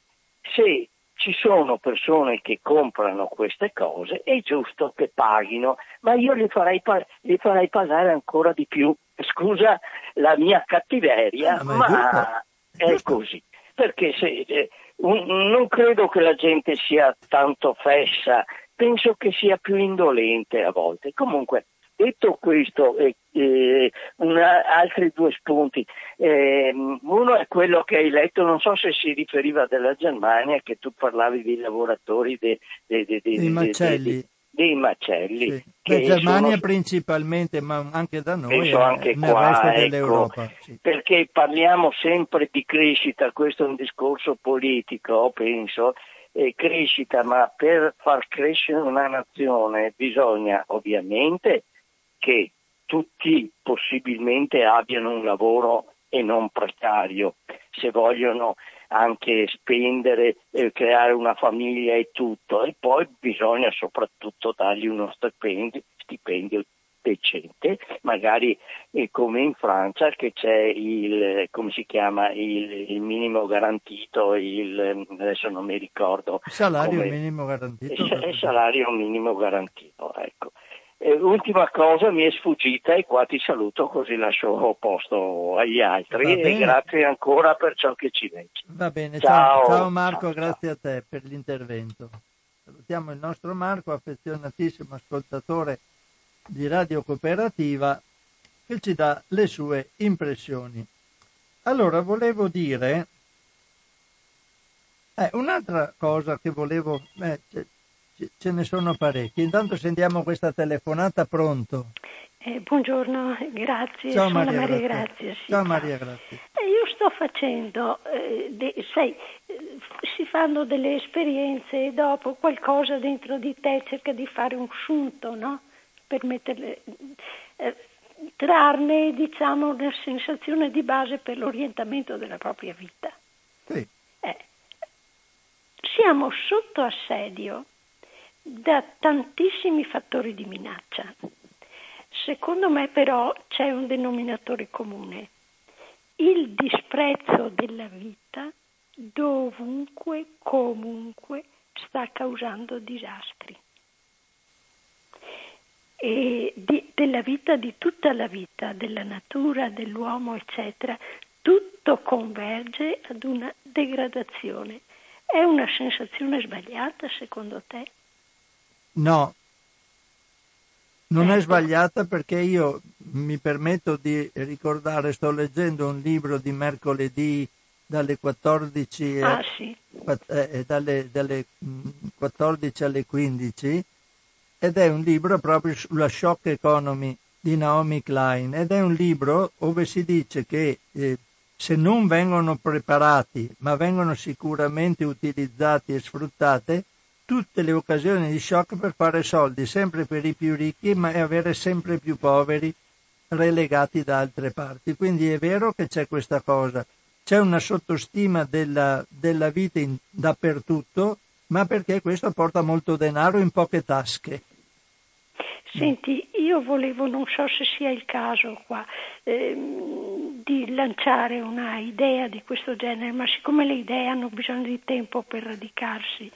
se ci sono persone che comprano queste cose, è giusto che paghino, ma io li farei, li farei pagare ancora di più. Scusa la mia cattiveria, ah, ma, ma è, è così. Perché se, eh, non credo che la gente sia tanto fessa, penso che sia più indolente a volte. Comunque, detto questo, eh, eh, una, altri due spunti. Eh, uno è quello che hai letto, non so se si riferiva della Germania, che tu parlavi dei lavoratori dei de, de, de,
macelli
dei macelli. Sì.
Beh, Germania sono... principalmente, ma anche da noi,
Penso anche
nel
qua,
resto
ecco,
dell'Europa. Sì.
Perché parliamo sempre di crescita, questo è un discorso politico, penso, eh, crescita, ma per far crescere una nazione bisogna ovviamente che tutti possibilmente abbiano un lavoro e non precario, se vogliono anche spendere, eh, creare una famiglia e tutto e poi bisogna soprattutto dargli uno stipendio, stipendio decente, magari eh, come in Francia che c'è il, come si chiama, il, il minimo garantito, il, adesso non mi ricordo.
Il salario come, minimo garantito?
Il salario minimo garantito, ecco. E ultima cosa mi è sfuggita e qua ti saluto così lascio posto agli altri e grazie ancora per ciò che ci legge.
Va bene, ciao, ciao Marco, ciao, grazie ciao. a te per l'intervento. Salutiamo il nostro Marco, affezionatissimo ascoltatore di Radio Cooperativa che ci dà le sue impressioni. Allora, volevo dire eh, un'altra cosa che volevo, eh, ce ne sono parecchi. Intanto sentiamo questa telefonata, pronto?
Eh, buongiorno, grazie.
Ciao
Sono
Maria,
Maria
Grazia. Sì, ciao Maria, grazie.
Eh, io sto facendo, eh, de, sai, eh, si fanno delle esperienze e dopo qualcosa dentro di te cerca di fare un sunto, no? Per metterle, eh, trarne, diciamo, una sensazione di base per l'orientamento della propria vita.
Sì.
Eh, siamo sotto assedio da tantissimi fattori di minaccia. Secondo me però c'è un denominatore comune, il disprezzo della vita dovunque, comunque sta causando disastri. e di, della vita, di tutta la vita, della natura, dell'uomo, eccetera, tutto converge ad una degradazione. È una sensazione sbagliata secondo te?
No, non è sbagliata perché io mi permetto di ricordare, sto leggendo un libro di mercoledì dalle 14,
ah, sì.
eh, dalle, dalle 14 alle 15 ed è un libro proprio sulla shock economy di Naomi Klein ed è un libro dove si dice che eh, se non vengono preparati ma vengono sicuramente utilizzati e sfruttate tutte le occasioni di shock per fare soldi sempre per i più ricchi ma avere sempre più poveri relegati da altre parti. Quindi è vero che c'è questa cosa, c'è una sottostima della, della vita in, dappertutto, ma perché questo porta molto denaro in poche tasche.
Senti, io volevo, non so se sia il caso qua, ehm, di lanciare una idea di questo genere, ma siccome le idee hanno bisogno di tempo per radicarsi,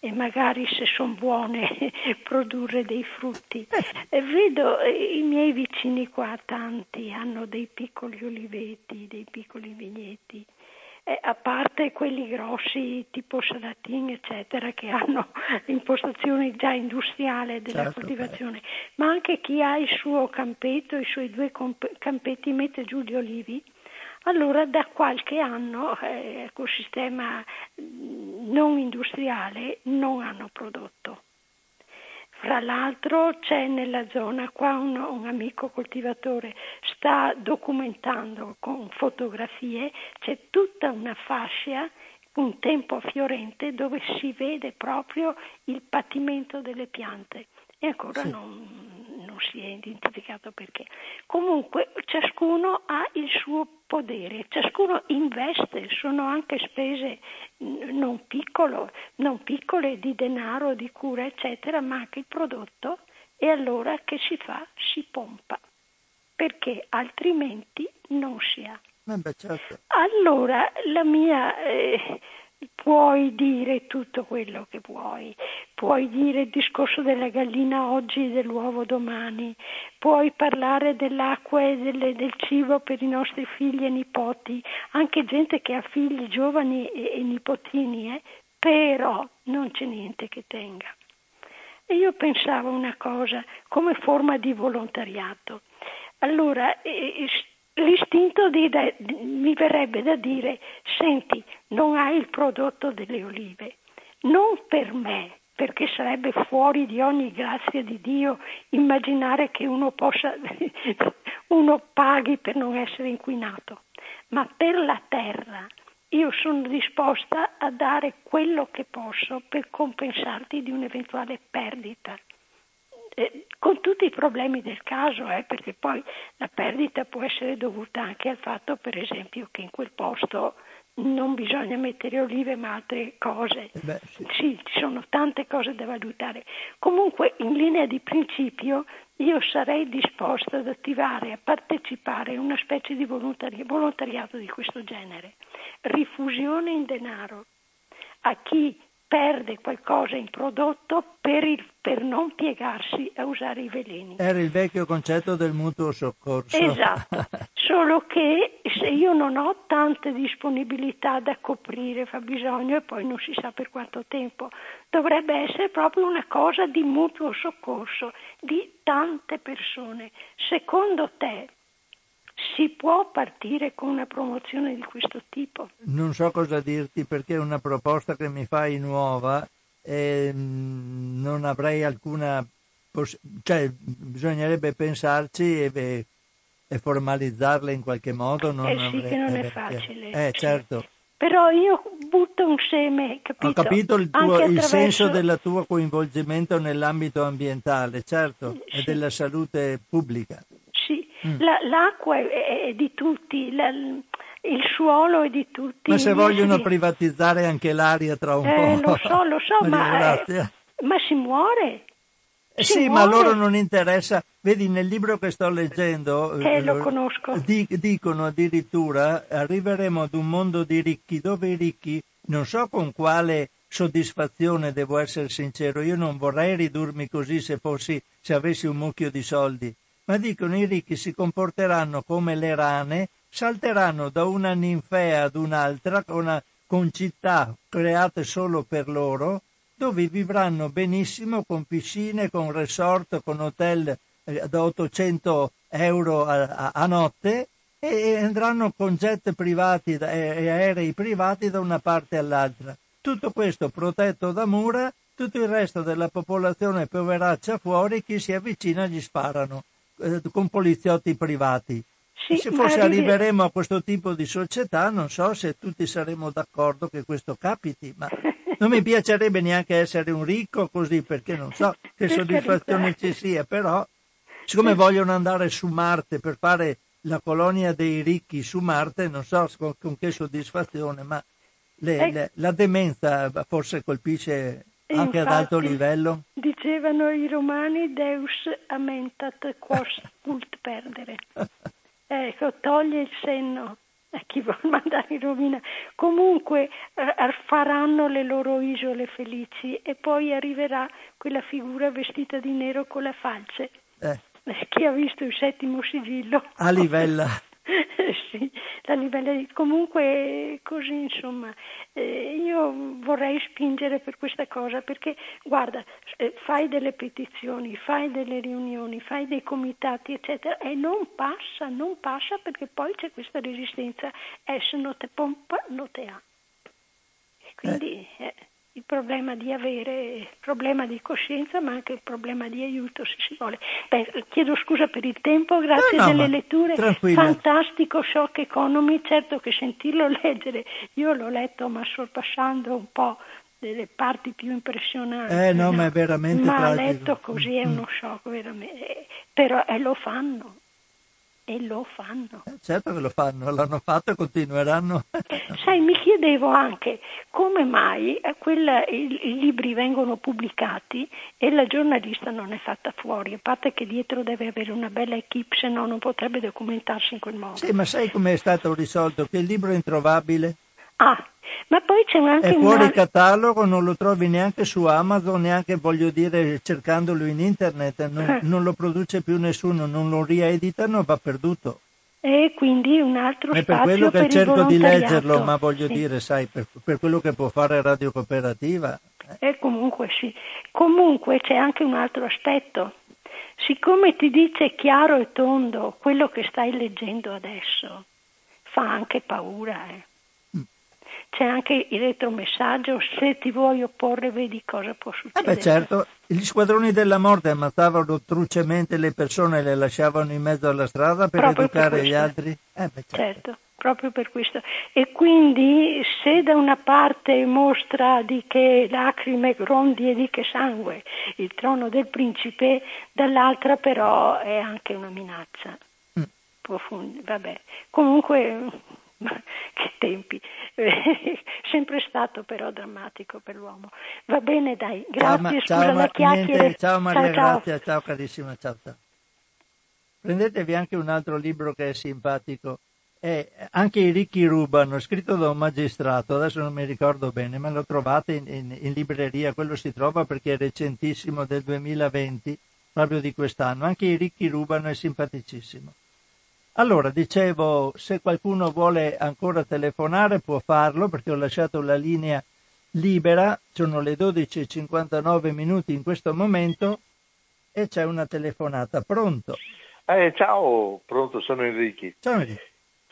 e magari se sono buone produrre dei frutti. E vedo eh, i miei vicini qua, tanti, hanno dei piccoli oliveti, dei piccoli vigneti. Eh, a parte quelli grossi tipo Salatin eccetera che hanno l'impostazione già industriale della certo, coltivazione, beh. ma anche chi ha il suo campetto, i suoi due campetti mette giù gli olivi allora da qualche anno eh, ecosistema mm, non industriale non hanno prodotto. Fra l'altro c'è nella zona, qua un, un, amico coltivatore sta documentando con fotografie, c'è tutta una fascia, un tempo fiorente dove si vede proprio il patimento delle piante e ancora sì. non, non si è identificato perché. Comunque ciascuno ha il suo podere, ciascuno investe, sono anche spese non, piccolo, non piccole di denaro, di cura, eccetera, ma anche il prodotto e allora che si fa? Si pompa, perché altrimenti non si ha.
Eh certo.
Allora la mia... Eh, puoi dire tutto quello che vuoi, puoi dire il discorso della gallina oggi e dell'uovo domani, puoi parlare dell'acqua e delle, del cibo per i nostri figli e nipoti, anche gente che ha figli giovani e, e nipotini, eh? però non c'è niente che tenga. E io pensavo una cosa come forma di volontariato. Allora, eh, l'istinto de, mi verrebbe da dire, senti, non hai il prodotto delle olive, non per me, perché sarebbe fuori di ogni grazia di Dio immaginare che uno possa, uno paghi per non essere inquinato, ma per la terra. Io sono disposta a dare quello che posso per compensarti di un'eventuale perdita eh, con tutti i problemi del caso, eh, perché poi la perdita può essere dovuta anche al fatto, per esempio, che in quel posto non bisogna mettere olive ma altre cose.
Eh beh, sì.
sì, ci sono tante cose da valutare. Comunque, in linea di principio, io sarei disposta ad attivare, a partecipare a una specie di volontari- volontariato di questo genere. Rifusione in denaro a chi perde qualcosa in prodotto per, il, per, non piegarsi a usare i veleni.
Era il vecchio concetto del mutuo soccorso.
Esatto, solo che se io non ho tante disponibilità da coprire, fa bisogno e poi non si sa per quanto tempo, dovrebbe essere proprio una cosa di mutuo soccorso di tante persone. Secondo te si può partire con una promozione di questo tipo?
Non so cosa dirti perché è una proposta che mi fai nuova e mm, non avrei alcuna poss- cioè bisognerebbe pensarci e, e, formalizzarla in qualche modo. Non
eh sì,
avrei,
che non
eh,
è facile.
Eh, certo.
Però io butto un seme, capito?
Ho capito il, tuo, attraverso... il senso del tuo coinvolgimento nell'ambito ambientale, certo, sì. e della salute pubblica.
Mm. La, l'acqua è, è, di tutti, la, il suolo è di tutti.
Ma se vogliono di... privatizzare anche l'aria tra un
eh,
po'.
Lo so, lo so, ma, eh, ma, si muore.
Eh si sì, muore. ma a loro non interessa. Vedi, nel libro che sto leggendo,
eh, lo conosco.
Di, dicono addirittura arriveremo ad un mondo di ricchi dove i ricchi non so con quale soddisfazione, devo essere sincero. Io non vorrei ridurmi così se fossi, se avessi un mucchio di soldi. Ma dicono i ricchi si comporteranno come le rane, salteranno da una ninfea ad un'altra con, con città create solo per loro, dove vivranno benissimo con piscine, con resort, con hotel eh, da 800 euro a, a, a notte e andranno con jet privati e aerei privati da una parte all'altra. Tutto questo protetto da mura, tutto il resto della popolazione poveraccia fuori, chi si avvicina gli sparano eh, con poliziotti privati. Sì, se forse arriveremo a questo tipo di società, non so se tutti saremo d'accordo che questo capiti, ma non mi piacerebbe neanche essere un ricco così perché non so che soddisfazione ci sia, però siccome vogliono andare su Marte per fare la colonia dei ricchi su Marte, non so con, con che soddisfazione, ma le, eh, le, la demenza forse colpisce anche ad alto livello?
Dicevano i romani Deus amentat quos cult perdere. ecco, toglie il senno a chi vuole mandare in rovina. Comunque eh, faranno le loro isole felici e poi arriverà quella figura vestita di nero con la falce. Eh. Chi ha visto il settimo sigillo?
A livella.
sì, la livella di... comunque così insomma eh, io vorrei spingere per questa cosa perché guarda eh, fai delle petizioni fai delle riunioni fai dei comitati eccetera e non passa non passa perché poi c'è questa resistenza es non te pompa non te ha quindi eh. Il problema di avere, il problema di coscienza, ma anche il problema di aiuto se si vuole. Beh, chiedo scusa per il tempo, grazie no, no, delle letture. Tranquilla. Fantastico Shock Economy, certo che sentirlo leggere, io l'ho letto ma sorpassando un po' delle parti più impressionanti.
Eh no, no? ma è veramente
Ma
tragico.
letto così è uno shock veramente. Però eh, lo fanno, e lo fanno.
Eh, certo che lo fanno, l'hanno fatto e continueranno.
Sai, mi chiedevo anche come mai quella, i, i, libri vengono pubblicati e la giornalista non è fatta fuori, a parte che dietro deve avere una bella equip, se no non potrebbe documentarsi in quel modo.
Sì, ma sai come è stato risolto? Che il libro è introvabile.
Ah, ma poi c'è anche
È fuori una... catalogo, non lo trovi neanche su Amazon, neanche voglio dire cercandolo in internet, non, eh. non lo produce più nessuno, non lo rieditano, va perduto.
E quindi un altro
È per quello che per cerco di leggerlo, ma voglio sì. dire, sai, per, per, quello che può fare Radio Cooperativa.
Eh. E comunque sì. Comunque c'è anche un altro aspetto. Siccome ti dice chiaro e tondo quello che stai leggendo adesso, fa anche paura, eh c'è anche il retromessaggio, se ti vuoi opporre vedi cosa può succedere.
Eh beh certo, gli squadroni della morte ammazzavano trucemente le persone e le lasciavano in mezzo alla strada per proprio educare per gli altri?
Eh beh certo. certo. Proprio per questo. E quindi se da una parte mostra di che lacrime, grondi e di che sangue il trono del principe, dall'altra però è anche una minaccia. Mm. Vabbè. Comunque che tempi, sempre stato però drammatico per l'uomo. Va bene dai, grazie, ciao, scusa ciao, la chiacchiera.
Niente, ciao Maria ciao, Grazia, ciao carissima, ciao, ciao. Prendetevi anche un altro libro che è simpatico, è Anche i ricchi rubano, scritto da un magistrato, adesso non mi ricordo bene, ma lo trovate in, in, in libreria, quello si trova perché è recentissimo del 2020, proprio di quest'anno. Anche i ricchi rubano è simpaticissimo. Allora, dicevo, se qualcuno vuole ancora telefonare può farlo perché ho lasciato la linea libera, sono le 12.59 minuti in questo momento e c'è una telefonata. Pronto?
Eh, ciao, pronto, sono Enrichi.
Ciao Enrico.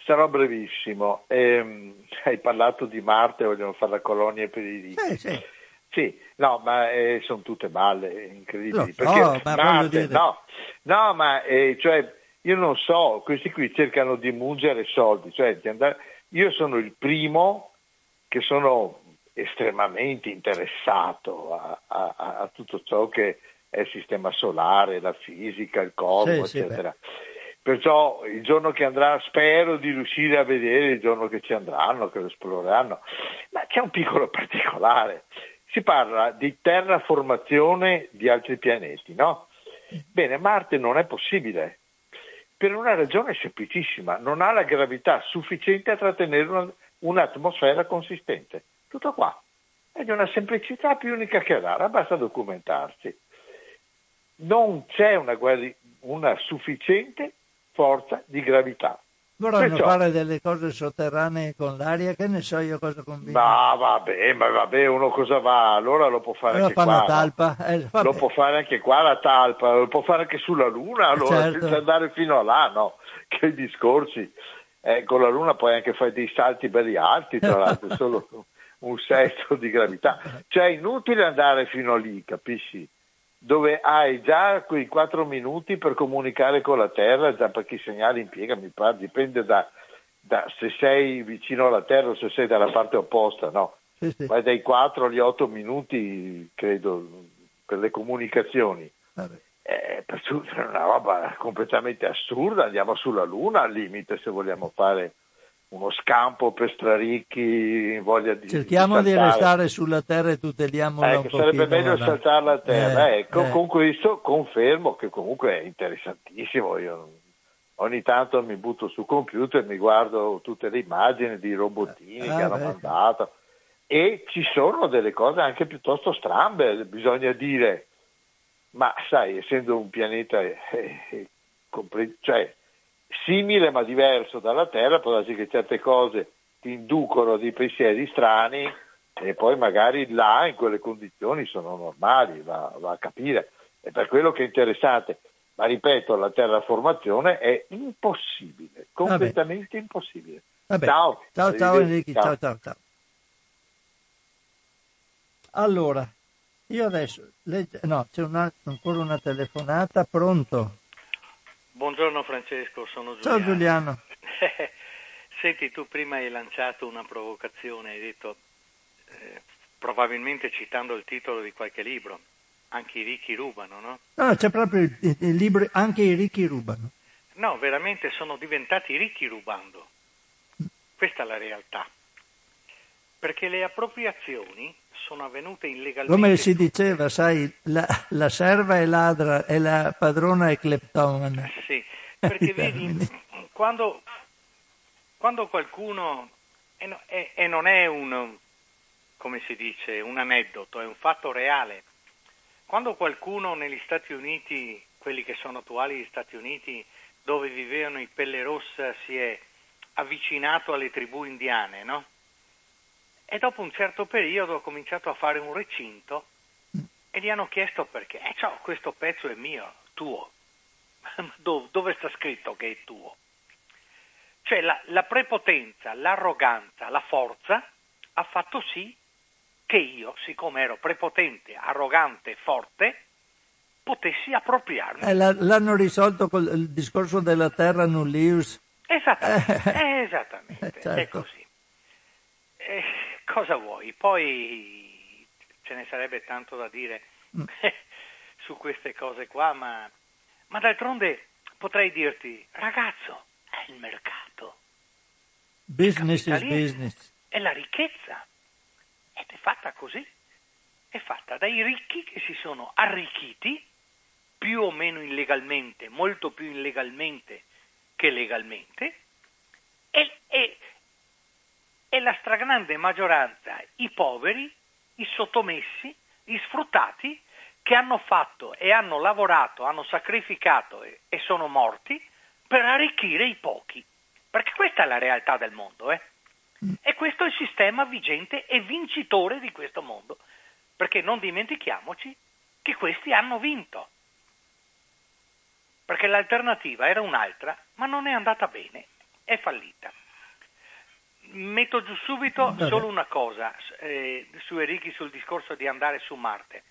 Sarò brevissimo. Eh, hai parlato di Marte, vogliono fare la colonia per i ricchi.
Sì, sì.
Sì, no, ma eh, sono tutte balle incredibili.
No, no ma Marte, dire...
no, no, ma eh, cioè io non so, questi qui cercano di mungere soldi, cioè di andare... io sono il primo che sono estremamente interessato a, a, a, tutto ciò che è il sistema solare, la fisica, il cosmo, sì, eccetera. Sì, Perciò il giorno che andrà, spero di riuscire a vedere il giorno che ci andranno, che lo esploreranno. Ma c'è un piccolo particolare. Si parla di terraformazione di altri pianeti, no? Bene, Marte non è possibile per una ragione semplicissima, non ha la gravità sufficiente a trattenere una, un'atmosfera consistente. Tutto qua. è di una semplicità più unica che rara, basta documentarsi. Non c'è una, una sufficiente forza di gravità.
Vorranno Perciò, fare delle cose sotterranee con l'aria, che ne so io cosa combina.
Ma vabbè, ma vabbè, uno cosa va? Allora lo può fare allora anche qua.
Talpa. Eh,
lo può fare anche qua la talpa, lo può fare anche sulla Luna, allora certo. senza andare fino a là, no? Che discorsi. Eh, con la Luna puoi anche fare dei salti belli alti, tra l'altro, solo un sesto di gravità. Cioè è inutile andare fino lì, capisci? Dove hai già quei quattro minuti per comunicare con la Terra, già perché i segnali impiega, mi pare, dipende da, da, se sei vicino alla Terra o se sei dalla parte opposta, no? Sì, sì. Vai dai 4 agli 8 minuti, credo, per le comunicazioni. Eh, per è una roba completamente assurda, andiamo sulla Luna al limite se vogliamo fare uno scampo per straricchi voglia di
cerchiamo di, di restare sulla terra e tuteliamola
ecco,
un
sarebbe meglio saltare la terra. Eh, ecco, eh. con questo confermo che comunque è interessantissimo. Io ogni tanto mi butto sul computer e mi guardo tutte le immagini di robottini ah, che hanno beh. mandato. E ci sono delle cose anche piuttosto strambe bisogna dire. Ma sai essendo un pianeta eh, eh, compre- cioè simile ma diverso dalla Terra, può darsi che certe cose ti inducono dei pensieri strani e poi magari là in quelle condizioni sono normali, va, va a capire. È per quello che è interessante. Ma ripeto, la terraformazione è impossibile, completamente Vabbè. impossibile.
Vabbè. Ciao, ciao, ciao Enrico, ciao. ciao, ciao, ciao. Allora, io adesso, legge... no, c'è una, ancora una telefonata, pronto?
Buongiorno Francesco, sono Giuliano.
Ciao Giuliano.
Senti, tu prima hai lanciato una provocazione, hai detto, eh, probabilmente citando il titolo di qualche libro, anche i ricchi rubano, no?
No, c'è proprio il, il libro Anche i ricchi rubano.
No, veramente sono diventati ricchi rubando. Questa è la realtà. Perché le appropriazioni sono avvenute illegalmente.
Come si diceva, sai, la, la serva è ladra e la padrona è cleptomana.
Sì, perché vedi, quando, quando qualcuno, e, no, e, e non è un, come si dice, un aneddoto, è un fatto reale, quando qualcuno negli Stati Uniti, quelli che sono attuali gli Stati Uniti, dove vivevano i pelle rossa, si è avvicinato alle tribù indiane, no? E dopo un certo periodo ho cominciato a fare un recinto e gli hanno chiesto perché. Eh, ciao, questo pezzo è mio, tuo. Dove, dove sta scritto che è tuo? Cioè la, la prepotenza, l'arroganza, la forza ha fatto sì che io, siccome ero prepotente, arrogante, forte, potessi appropriarmi.
Eh, l'hanno risolto con il discorso della terra nullius.
Esattamente, eh. esattamente. Certo. è così. Eh, cosa vuoi? Poi ce ne sarebbe tanto da dire mm. su queste cose qua, ma, ma d'altronde potrei dirti, ragazzo, è il mercato.
Business is business.
È la ricchezza. Ed è fatta così. È fatta dai ricchi che si sono arricchiti più o meno illegalmente, molto più illegalmente che legalmente, e, e, e la stragrande maggioranza i poveri, i sottomessi, gli sfruttati che hanno fatto e hanno lavorato, hanno sacrificato e, e sono morti per arricchire i pochi. Perché questa è la realtà del mondo, eh? E questo è il sistema vigente e vincitore di questo mondo. Perché non dimentichiamoci che questi hanno vinto. Perché l'alternativa era un'altra, ma non è andata bene, è fallita. Metto giù subito solo una cosa eh, su Enrichi sul discorso di andare su Marte.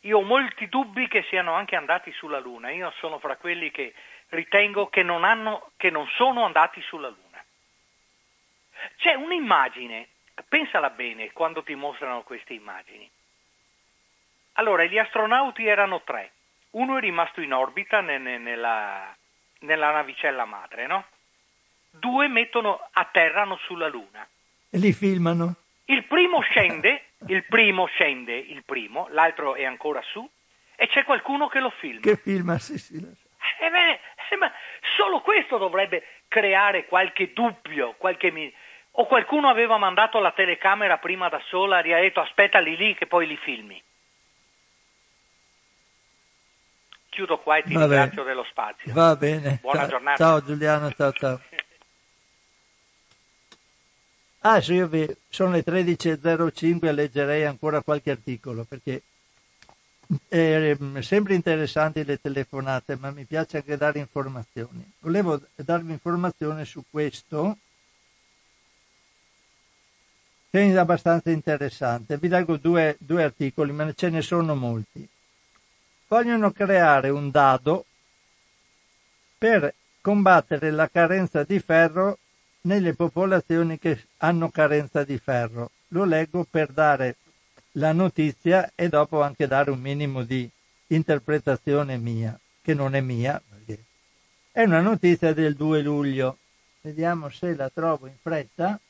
Io ho molti dubbi che siano anche andati sulla Luna. Io sono fra quelli che ritengo che non, hanno, che non sono andati sulla Luna. C'è un'immagine, pensala bene quando ti mostrano queste immagini. Allora, gli astronauti erano tre. Uno è rimasto in orbita nella, nella navicella madre, no? Due mettono, atterrano sulla Luna.
E li filmano?
Il primo scende, il primo scende, il primo, l'altro è ancora su, e c'è qualcuno che lo filma.
Che filma, sì, sì. So.
eh beh, eh, ma solo questo dovrebbe creare qualche dubbio, qualche... O qualcuno aveva mandato la telecamera prima da sola e ha detto aspettali lì che poi li filmi? Chiudo qua e ti
Va bene.
ringrazio dello spazio.
Va bene.
Buona
ciao,
giornata.
Ciao Giuliano, ciao ciao. Ah, sì, io vi- sono le 13.05 leggerei ancora qualche articolo perché è sempre interessanti le telefonate, ma mi piace anche dare informazioni. Volevo darvi informazione su questo che è abbastanza interessante. Vi leggo due, due articoli, ma ce ne sono molti. Vogliono creare un dado per combattere la carenza di ferro nelle popolazioni che hanno carenza di ferro. Lo leggo per dare la notizia e dopo anche dare un minimo di interpretazione mia, che non è mia, perché è una notizia del 2 luglio. Vediamo se la trovo in fretta.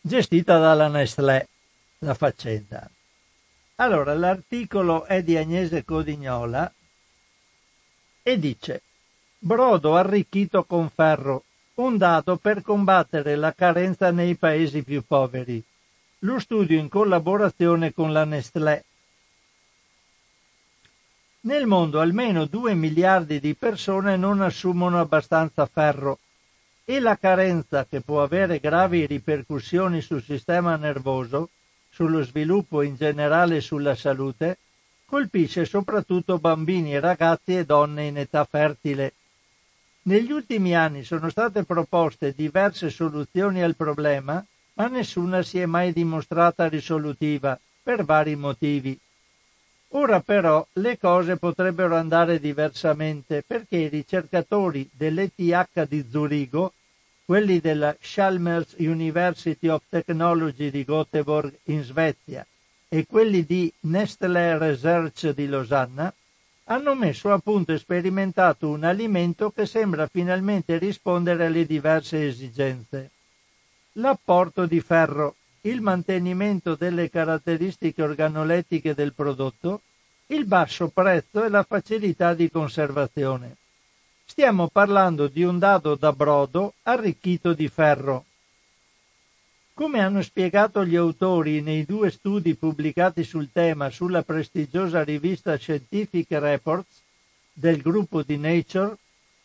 Gestita dalla Nestlé, la faccenda. Allora, l'articolo è di Agnese Codignola e dice Brodo arricchito con ferro, un dato per combattere la carenza nei paesi più poveri. Lo studio in collaborazione con la Nestlé. Nel mondo almeno 2 miliardi di persone non assumono abbastanza ferro e la carenza che può avere gravi ripercussioni sul sistema nervoso, sullo sviluppo in generale e sulla salute, colpisce soprattutto bambini, ragazzi e donne in età fertile. Negli ultimi anni sono state proposte diverse soluzioni al problema, ma nessuna si è mai dimostrata risolutiva, per vari motivi. Ora però le cose potrebbero andare diversamente perché i ricercatori dell'ETH di Zurigo, quelli della Chalmers University of Technology di Göteborg in Svezia e quelli di Nestlé Research di Losanna, hanno messo a punto e sperimentato un alimento che sembra finalmente rispondere alle diverse esigenze. L'apporto di ferro, il mantenimento delle caratteristiche organolettiche del prodotto, il basso prezzo e la facilità di conservazione. Stiamo parlando di un dado da brodo arricchito di ferro. Come hanno spiegato gli autori nei due studi pubblicati sul tema sulla prestigiosa rivista Scientific Reports del gruppo di Nature,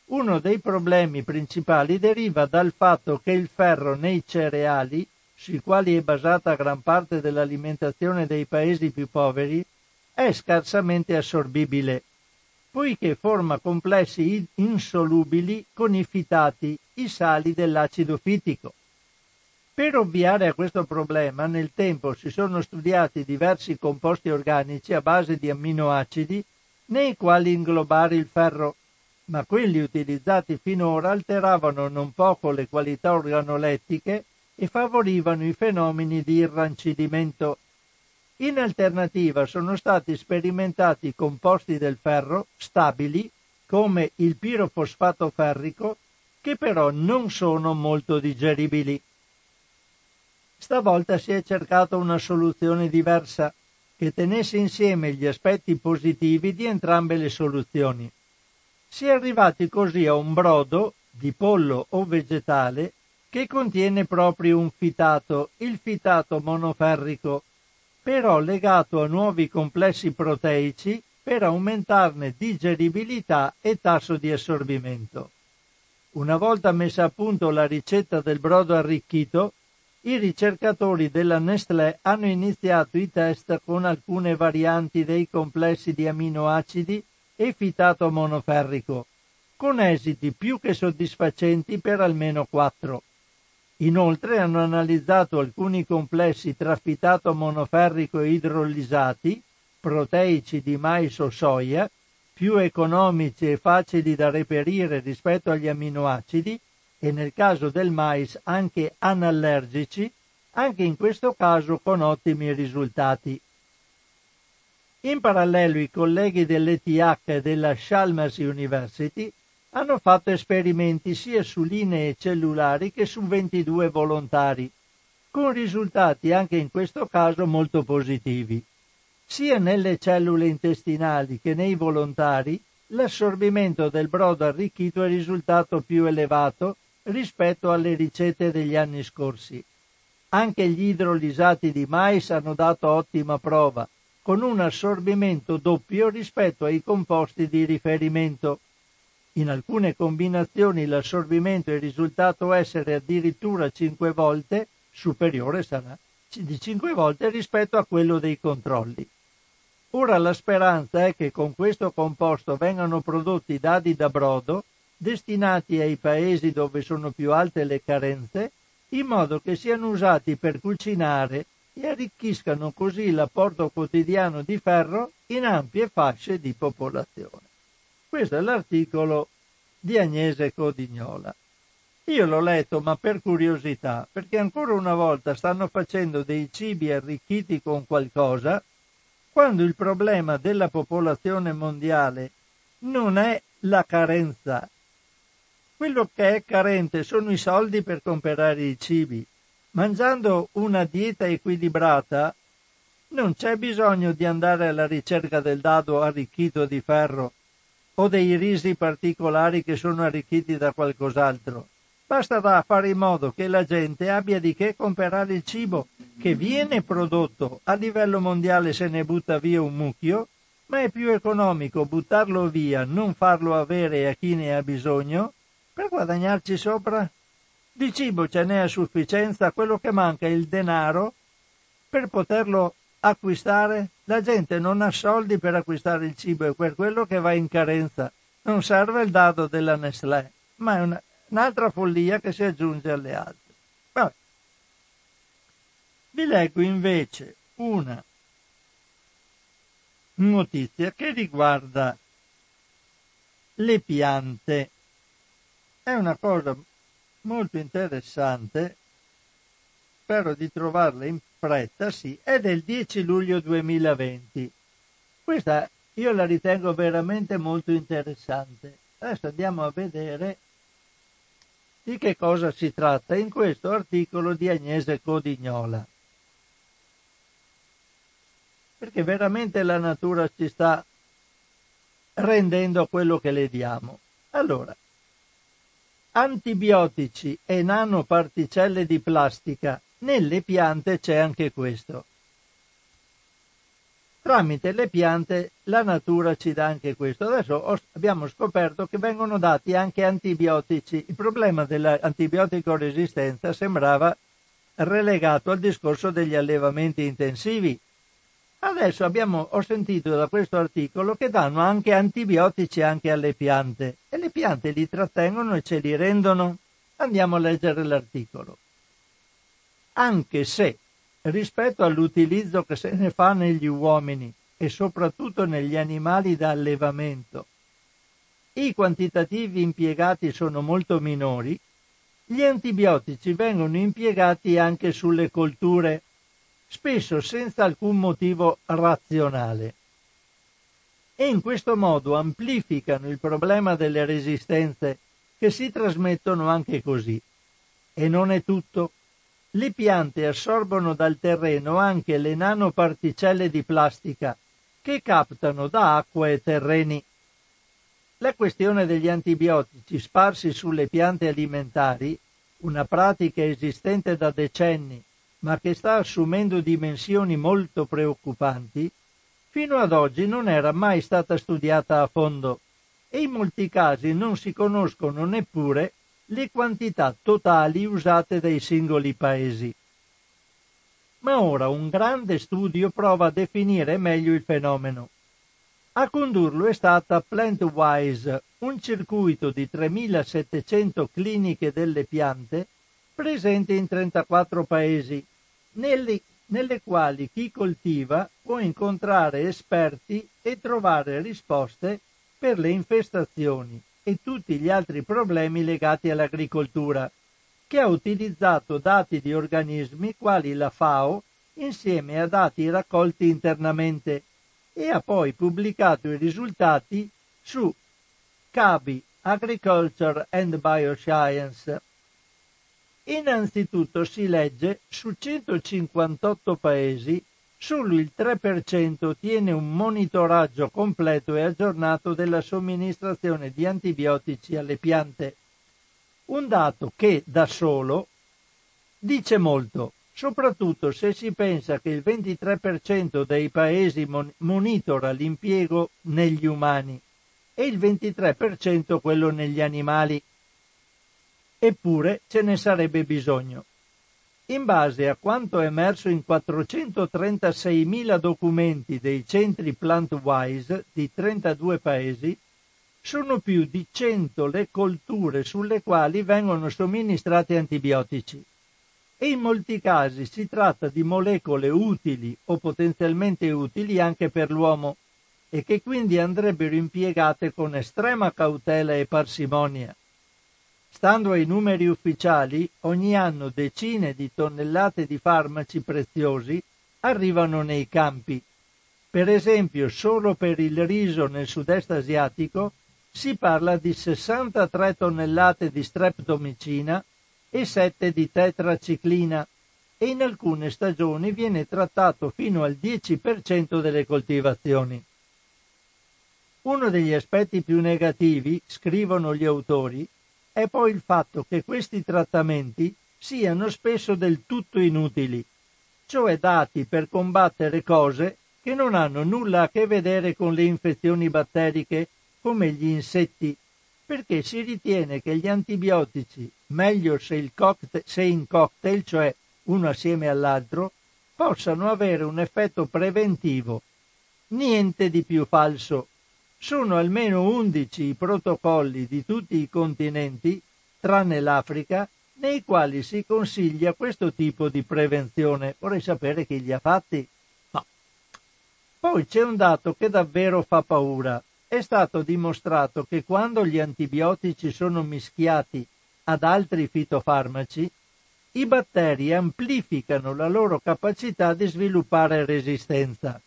uno dei problemi principali deriva dal fatto che il ferro nei cereali, sui quali è basata gran parte dell'alimentazione dei paesi più poveri, è scarsamente assorbibile, poiché forma complessi insolubili con i fitati, i sali dell'acido fitico. Per ovviare a questo problema, nel tempo si sono studiati diversi composti organici a base di amminoacidi nei quali inglobare il ferro, ma quelli utilizzati finora alteravano non poco le qualità organolettiche e favorivano i fenomeni di irrancidimento. In alternativa sono stati sperimentati composti del ferro stabili, come il pirofosfato ferrico, che però non sono molto digeribili. Stavolta si è cercata una soluzione diversa che tenesse insieme gli aspetti positivi di entrambe le soluzioni. Si è arrivati così a un brodo di pollo o vegetale che contiene proprio un fitato, il fitato monoferrico, però legato a nuovi complessi proteici per aumentarne digeribilità e tasso di assorbimento. Una volta messa a punto la ricetta del brodo arricchito, i ricercatori della Nestlé hanno iniziato i test con alcune varianti dei complessi di aminoacidi e fitato monoferrico, con esiti più che soddisfacenti per almeno quattro. Inoltre hanno analizzato alcuni complessi tra fitato monoferrico e idrolisati, proteici di mais o soia, più economici e facili da reperire rispetto agli amminoacidi, e nel caso del mais anche anallergici, anche in questo caso con ottimi risultati. In parallelo i colleghi dell'ETH e della Chalmers University hanno fatto esperimenti sia su linee cellulari che su 22 volontari, con risultati anche in questo caso molto positivi. Sia nelle cellule intestinali che nei volontari l'assorbimento del brodo arricchito è risultato più elevato rispetto alle ricette degli anni scorsi. Anche gli idrolisati di mais hanno dato ottima prova, con un assorbimento doppio rispetto ai composti di riferimento. In alcune combinazioni l'assorbimento è risultato essere addirittura 5 volte superiore sarà di 5 volte rispetto a quello dei controlli. Ora la speranza è che con questo composto vengano prodotti dadi da brodo destinati ai paesi dove sono più alte le carenze, in modo che siano usati per cucinare e arricchiscano così l'apporto quotidiano di ferro in ampie fasce di popolazione. Questo è l'articolo di Agnese Codignola. Io l'ho letto, ma per curiosità, perché ancora una volta stanno facendo dei cibi arricchiti con qualcosa, quando il problema della popolazione mondiale non è la carenza. Quello che è carente sono i soldi per comprare i cibi. Mangiando una dieta equilibrata non c'è bisogno di andare alla ricerca del dado arricchito di ferro o dei risi particolari che sono arricchiti da qualcos'altro. Basta fare in modo che la gente abbia di che comprare il cibo che viene prodotto a livello mondiale se ne butta via un mucchio, ma è più economico buttarlo via, non farlo avere a chi ne ha bisogno, per guadagnarci sopra. Di cibo ce n'è a sufficienza, quello che manca è il denaro per poterlo acquistare. La gente non ha soldi per acquistare il cibo, è per quello che va in carenza. Non serve il dado della Nestlé, ma è una, un'altra follia che si aggiunge alle altre. Vabbè. Vi leggo invece una notizia che riguarda le piante. È una cosa molto interessante, spero di trovarla in fretta, sì, è del 10 luglio 2020. Questa io la ritengo veramente molto interessante. Adesso andiamo a vedere di che cosa si tratta in questo articolo di Agnese Codignola. Perché veramente la natura ci sta rendendo quello che le diamo. Allora, antibiotici e nanoparticelle di plastica. Nelle piante c'è anche questo. Tramite le piante la natura ci dà anche questo. Adesso abbiamo scoperto che vengono dati anche antibiotici. Il problema dell'antibiotico resistenza sembrava relegato al discorso degli allevamenti intensivi. Adesso abbiamo, ho sentito da questo articolo che danno anche antibiotici anche alle piante e le piante li trattengono e ce li rendono. Andiamo a leggere l'articolo. Anche se rispetto all'utilizzo che se ne fa negli uomini e soprattutto negli animali da allevamento. I quantitativi impiegati sono molto minori, gli antibiotici vengono impiegati anche sulle colture, spesso senza alcun motivo razionale. E in questo modo amplificano il problema delle resistenze che si trasmettono anche così. E non è tutto. Le piante assorbono dal terreno anche le nanoparticelle di plastica che captano da acqua e terreni. La questione degli antibiotici sparsi sulle piante alimentari, una pratica esistente da decenni ma che sta assumendo dimensioni molto preoccupanti, fino ad oggi non era mai stata studiata a fondo e in molti casi non si conoscono neppure le quantità totali usate dai singoli paesi. Ma ora un grande studio prova a definire meglio il fenomeno. A condurlo è stata Plantwise, un circuito di 3700 cliniche delle piante presenti in 34 paesi, nelle, nelle quali chi coltiva può incontrare esperti e trovare risposte per le infestazioni e tutti gli altri problemi legati all'agricoltura, che ha utilizzato dati di organismi quali la FAO insieme a dati raccolti internamente e ha poi pubblicato i risultati su CABI Agriculture and Bioscience. Innanzitutto si legge su 158 paesi solo il 3% ottiene un monitoraggio completo e aggiornato della somministrazione di antibiotici alle piante. Un dato che da solo dice molto, soprattutto se si pensa che il 23% dei paesi mon- monitora l'impiego negli umani e il 23% quello negli animali. Eppure ce ne sarebbe bisogno. In base a quanto emerso in 436.000 documenti dei centri PlantWise di 32 paesi, sono più di 100 le colture sulle quali vengono somministrati antibiotici e in molti casi si tratta di molecole utili o potenzialmente utili anche per l'uomo e che quindi andrebbero impiegate con estrema cautela e parsimonia. Stando ai numeri ufficiali, ogni anno decine di tonnellate di farmaci preziosi arrivano nei campi. Per esempio, solo per il riso nel sud-est asiatico si parla di 63 tonnellate di streptomicina e 7 di tetraciclina e in alcune stagioni viene trattato fino al 10% delle coltivazioni. Uno degli aspetti più negativi, scrivono gli autori, è poi il fatto che questi trattamenti siano spesso del tutto inutili, cioè dati per combattere cose che non hanno nulla a che vedere con le infezioni batteriche come gli insetti, perché si ritiene che gli antibiotici, meglio se, cocktail, se in cocktail, cioè uno assieme all'altro, possano avere un effetto preventivo. Niente di più falso sono almeno 11 i protocolli di tutti i continenti, tranne l'Africa, nei quali si consiglia questo tipo di prevenzione. Vorrei sapere chi li ha fatti. No. Poi c'è un dato che davvero fa paura. È stato dimostrato che quando gli antibiotici sono mischiati ad altri fitofarmaci, i batteri amplificano la loro capacità di sviluppare resistenza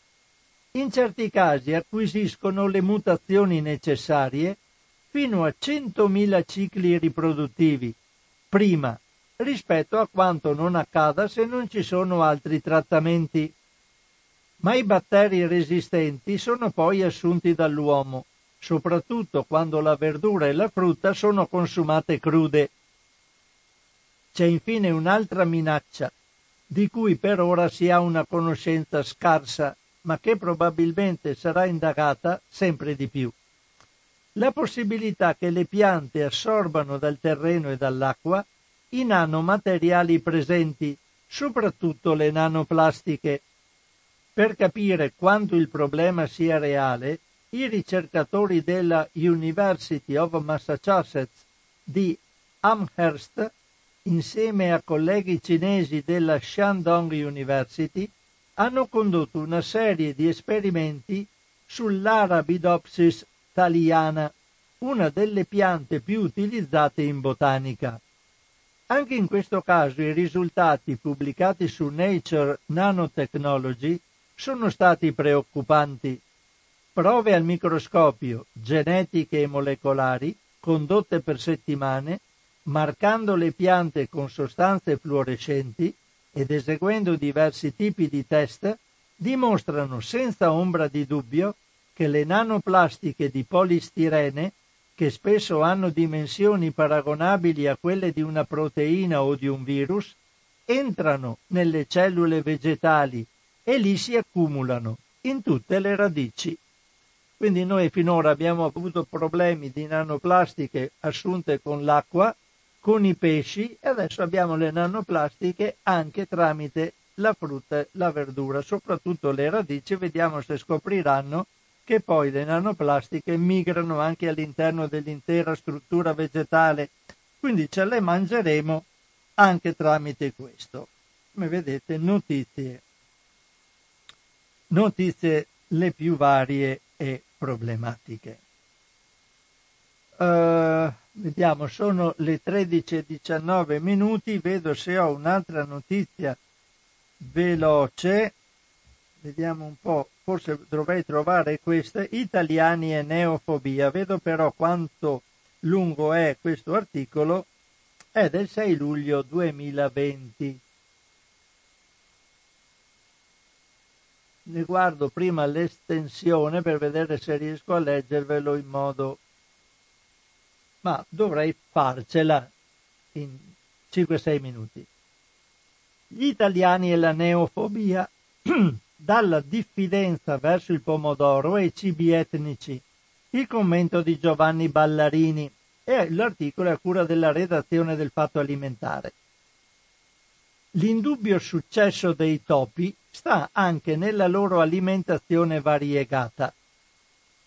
in certi casi acquisiscono le mutazioni necessarie fino a 100.000 cicli riproduttivi prima rispetto a quanto non accada se non ci sono altri trattamenti. Ma i batteri resistenti sono poi assunti dall'uomo, soprattutto quando la verdura e la frutta sono consumate crude. C'è infine un'altra minaccia, di cui per ora si ha una conoscenza scarsa ma che probabilmente sarà indagata sempre di più. La possibilità che le piante assorbano dal terreno e dall'acqua i nanomateriali presenti, soprattutto le nanoplastiche. Per capire quanto il problema sia reale, i ricercatori della University of Massachusetts di Amherst, insieme a colleghi cinesi della Shandong University, hanno condotto una serie di esperimenti sull'Arabidopsis thaliana, una delle piante più utilizzate in botanica. Anche in questo caso i risultati pubblicati su Nature Nanotechnology sono stati preoccupanti. Prove al microscopio, genetiche e molecolari, condotte per settimane, marcando le piante con sostanze fluorescenti, ed eseguendo diversi tipi di test, dimostrano senza ombra di dubbio che le nanoplastiche di polistirene, che spesso hanno dimensioni paragonabili a quelle di una proteina o di un virus, entrano nelle cellule vegetali e lì si accumulano in tutte le radici. Quindi noi finora abbiamo avuto problemi di nanoplastiche assunte con l'acqua con i pesci e adesso abbiamo le nanoplastiche anche tramite la frutta e la verdura, soprattutto le radici, vediamo se scopriranno che poi le nanoplastiche migrano anche all'interno dell'intera struttura vegetale, quindi ce le mangeremo anche tramite questo. Come vedete, notizie, notizie le più varie e problematiche. Uh, Vediamo, sono le 13.19 minuti, vedo se ho un'altra notizia veloce. Vediamo un po', forse dovrei trovare questa. Italiani e neofobia. Vedo però quanto lungo è questo articolo. È del 6 luglio 2020. ne guardo prima l'estensione per vedere se riesco a leggervelo in modo... ma dovrei farcela in 5-6 minuti. Gli italiani e la neofobia, dalla diffidenza verso il pomodoro e i cibi etnici, il commento di Giovanni Ballarini e l'articolo a cura della redazione del Fatto Alimentare. L'indubbio successo dei topi sta anche nella loro alimentazione variegata.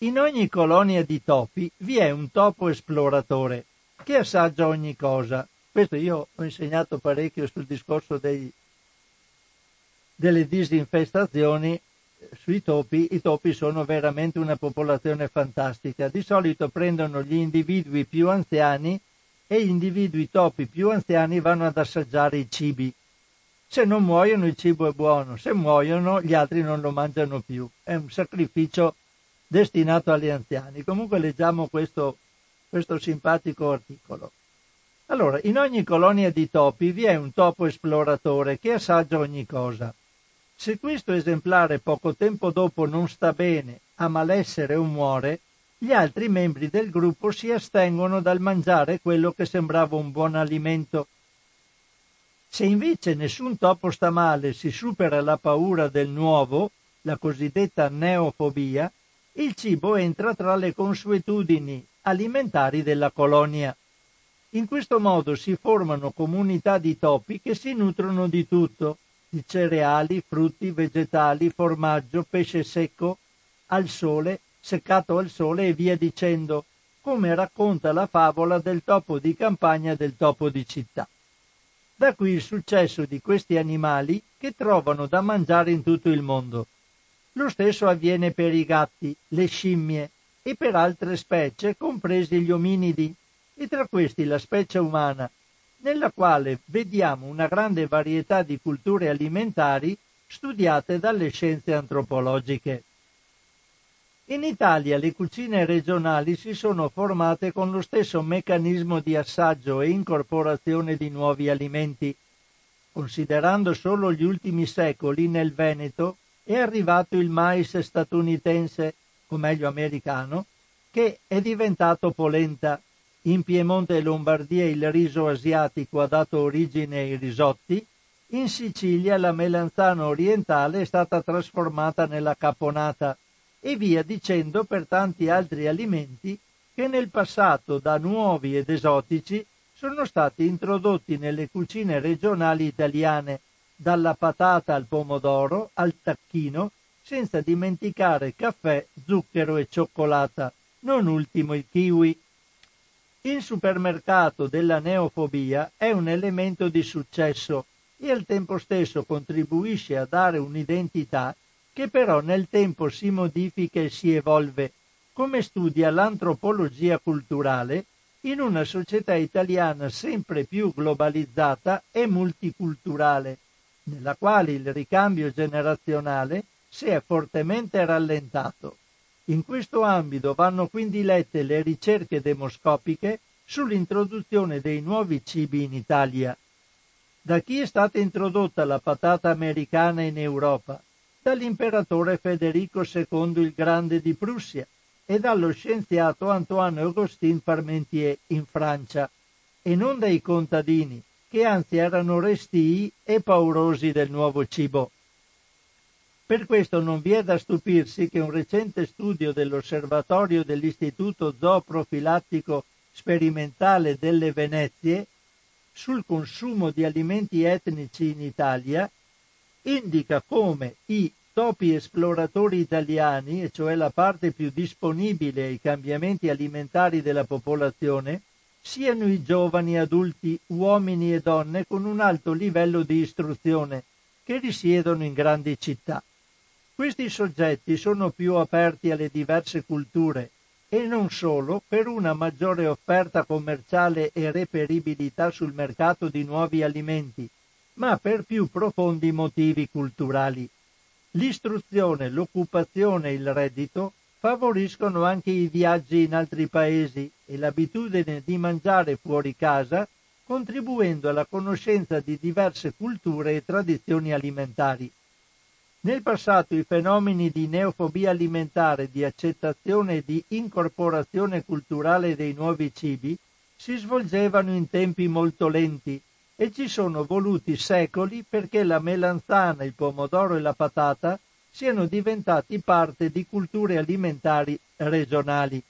In ogni colonia di topi vi è un topo esploratore che assaggia ogni cosa. Questo io ho insegnato parecchio sul discorso dei, delle disinfestazioni sui topi. I topi sono veramente una popolazione fantastica. Di solito prendono gli individui più anziani e gli individui topi più anziani vanno ad assaggiare i cibi se non muoiono il cibo è buono, se muoiono gli altri non lo mangiano più. È un sacrificio destinato agli anziani. Comunque leggiamo questo, questo simpatico articolo. Allora, in ogni colonia di topi vi è un topo esploratore che assaggia ogni cosa. Se questo esemplare poco tempo dopo non sta bene, ha malessere o muore, gli altri membri del gruppo si astengono dal mangiare quello che sembrava un buon alimento se invece nessun topo sta male si supera la paura del nuovo, la cosiddetta neofobia, il cibo entra tra le consuetudini alimentari della colonia. In questo modo si formano comunità di topi che si nutrono di tutto, di cereali, frutti, vegetali, formaggio, pesce secco, al sole, seccato al sole e via dicendo, come racconta la favola del topo di campagna e del topo di città. Da qui il successo di questi animali che trovano da mangiare in tutto il mondo. Lo stesso avviene per i gatti, le scimmie e per altre specie, compresi gli ominidi, e tra questi la specie umana, nella quale vediamo una grande varietà di culture alimentari studiate dalle scienze antropologiche. In Italia le cucine regionali si sono formate con lo stesso meccanismo di assaggio e incorporazione di nuovi alimenti. Considerando solo gli ultimi secoli nel Veneto è arrivato il mais statunitense, o meglio americano, che è diventato polenta. In Piemonte e Lombardia il riso asiatico ha dato origine ai risotti, in Sicilia la melanzana orientale è stata trasformata nella caponata e via dicendo per tanti altri alimenti che nel passato da nuovi ed esotici sono stati introdotti nelle cucine regionali italiane, dalla patata al pomodoro al tacchino, senza dimenticare caffè, zucchero e cioccolata, non ultimo il kiwi. Il supermercato della neofobia è un elemento di successo e al tempo stesso contribuisce a dare un'identità che però nel tempo si modifica e si evolve, come studia l'antropologia culturale in una società italiana sempre più globalizzata e multiculturale, nella quale il ricambio generazionale si è fortemente rallentato. In questo ambito vanno quindi lette le ricerche demoscopiche sull'introduzione dei nuovi cibi in Italia. Da chi è stata introdotta la patata americana in Europa? dall'imperatore Federico II il Grande di Prussia e dallo scienziato Antoine Augustin Parmentier in Francia, e non dai contadini, che anzi erano restii e paurosi del nuovo cibo. Per questo non vi è da stupirsi che un recente studio dell'osservatorio dell'Istituto Zooprofilattico Sperimentale delle Venezie sul consumo di alimenti etnici in Italia indica come i topi esploratori italiani, e cioè la parte più disponibile ai cambiamenti alimentari della popolazione, siano i giovani adulti, uomini e donne con un alto livello di istruzione, che risiedono in grandi città. Questi soggetti sono più aperti alle diverse culture e non solo per una maggiore offerta commerciale e reperibilità sul mercato di nuovi alimenti, ma per più profondi motivi culturali. L'istruzione, l'occupazione e il reddito favoriscono anche i viaggi in altri paesi e l'abitudine di mangiare fuori casa, contribuendo alla conoscenza di diverse culture e tradizioni alimentari. Nel passato i fenomeni di neofobia alimentare, di accettazione e di incorporazione culturale dei nuovi cibi si svolgevano in tempi molto lenti e ci sono voluti secoli perché la melanzana, il pomodoro e la patata siano diventati parte di culture alimentari regionali.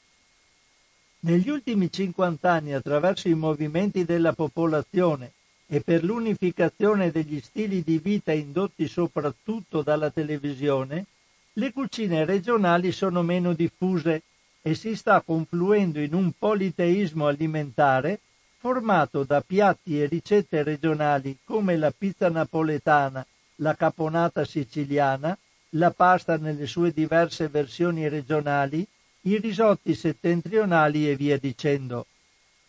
Negli ultimi 50 anni, attraverso i movimenti della popolazione e per l'unificazione degli stili di vita indotti soprattutto dalla televisione, le cucine regionali sono meno diffuse e si sta confluendo in un politeismo alimentare formato da piatti e ricette regionali come la pizza napoletana, la caponata siciliana, la pasta nelle sue diverse versioni regionali, i risotti settentrionali e via dicendo.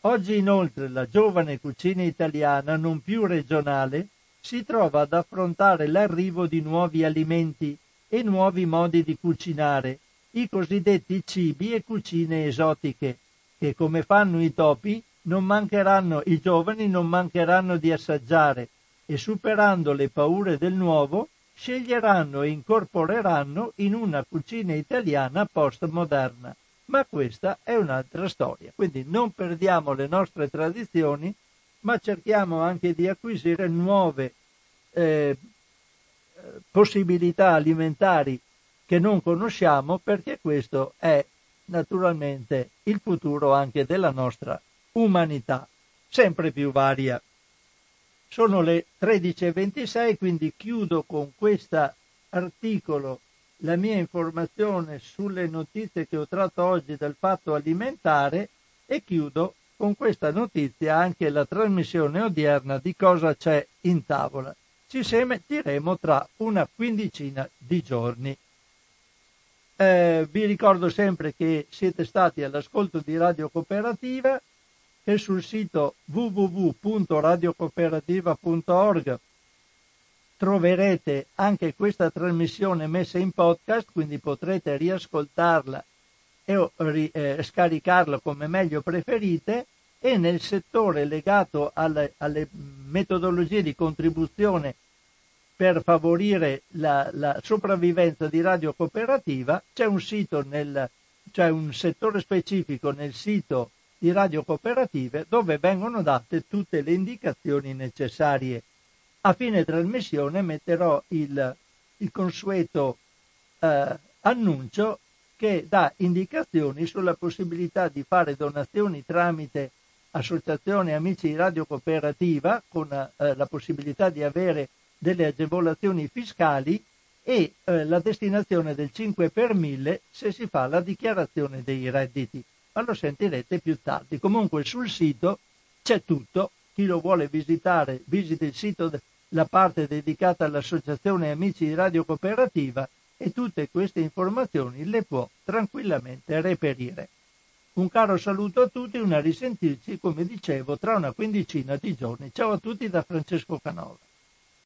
Oggi inoltre la giovane cucina italiana, non più regionale, si trova ad affrontare l'arrivo di nuovi alimenti e nuovi modi di cucinare, i cosiddetti cibi e cucine esotiche, che come fanno i topi non mancheranno, i giovani non mancheranno di assaggiare e superando le paure del nuovo sceglieranno e incorporeranno in una cucina italiana postmoderna ma questa è un'altra storia. Quindi non perdiamo le nostre tradizioni, ma cerchiamo anche di acquisire nuove eh, possibilità alimentari che non conosciamo perché questo è naturalmente il futuro anche della nostra umanità, sempre più varia. Sono le 13.26, quindi chiudo con questo articolo la mia informazione sulle notizie che ho tratto oggi del fatto alimentare e chiudo con questa notizia anche la trasmissione odierna di cosa c'è in tavola. Ci sentiremo tra una quindicina di giorni. Eh, vi ricordo sempre che siete stati all'ascolto di Radio Cooperativa e sul sito www.radiocooperativa.org troverete anche questa trasmissione messa in podcast, quindi potrete riascoltarla e eh, scaricarla come meglio preferite. E nel settore legato alle, alle metodologie di contribuzione per favorire la, la, sopravvivenza di radio cooperativa c'è un sito nel, c'è un settore specifico nel sito di radio cooperative dove vengono date tutte le indicazioni necessarie a fine trasmissione metterò il, il consueto eh, annuncio che dà indicazioni sulla possibilità di fare donazioni tramite associazione amici di radio cooperativa con eh, la possibilità di avere delle agevolazioni fiscali e eh, la destinazione del 5 per 1000 se si fa la dichiarazione dei redditi. Ma lo sentirete più tardi. Comunque sul sito c'è tutto. Chi lo vuole visitare, visita il sito la parte dedicata all'Associazione Amici di Radio Cooperativa e tutte queste informazioni le può tranquillamente reperire. Un caro saluto a tutti una risentirci, come dicevo, tra una quindicina di giorni. Ciao a tutti da Francesco Canova.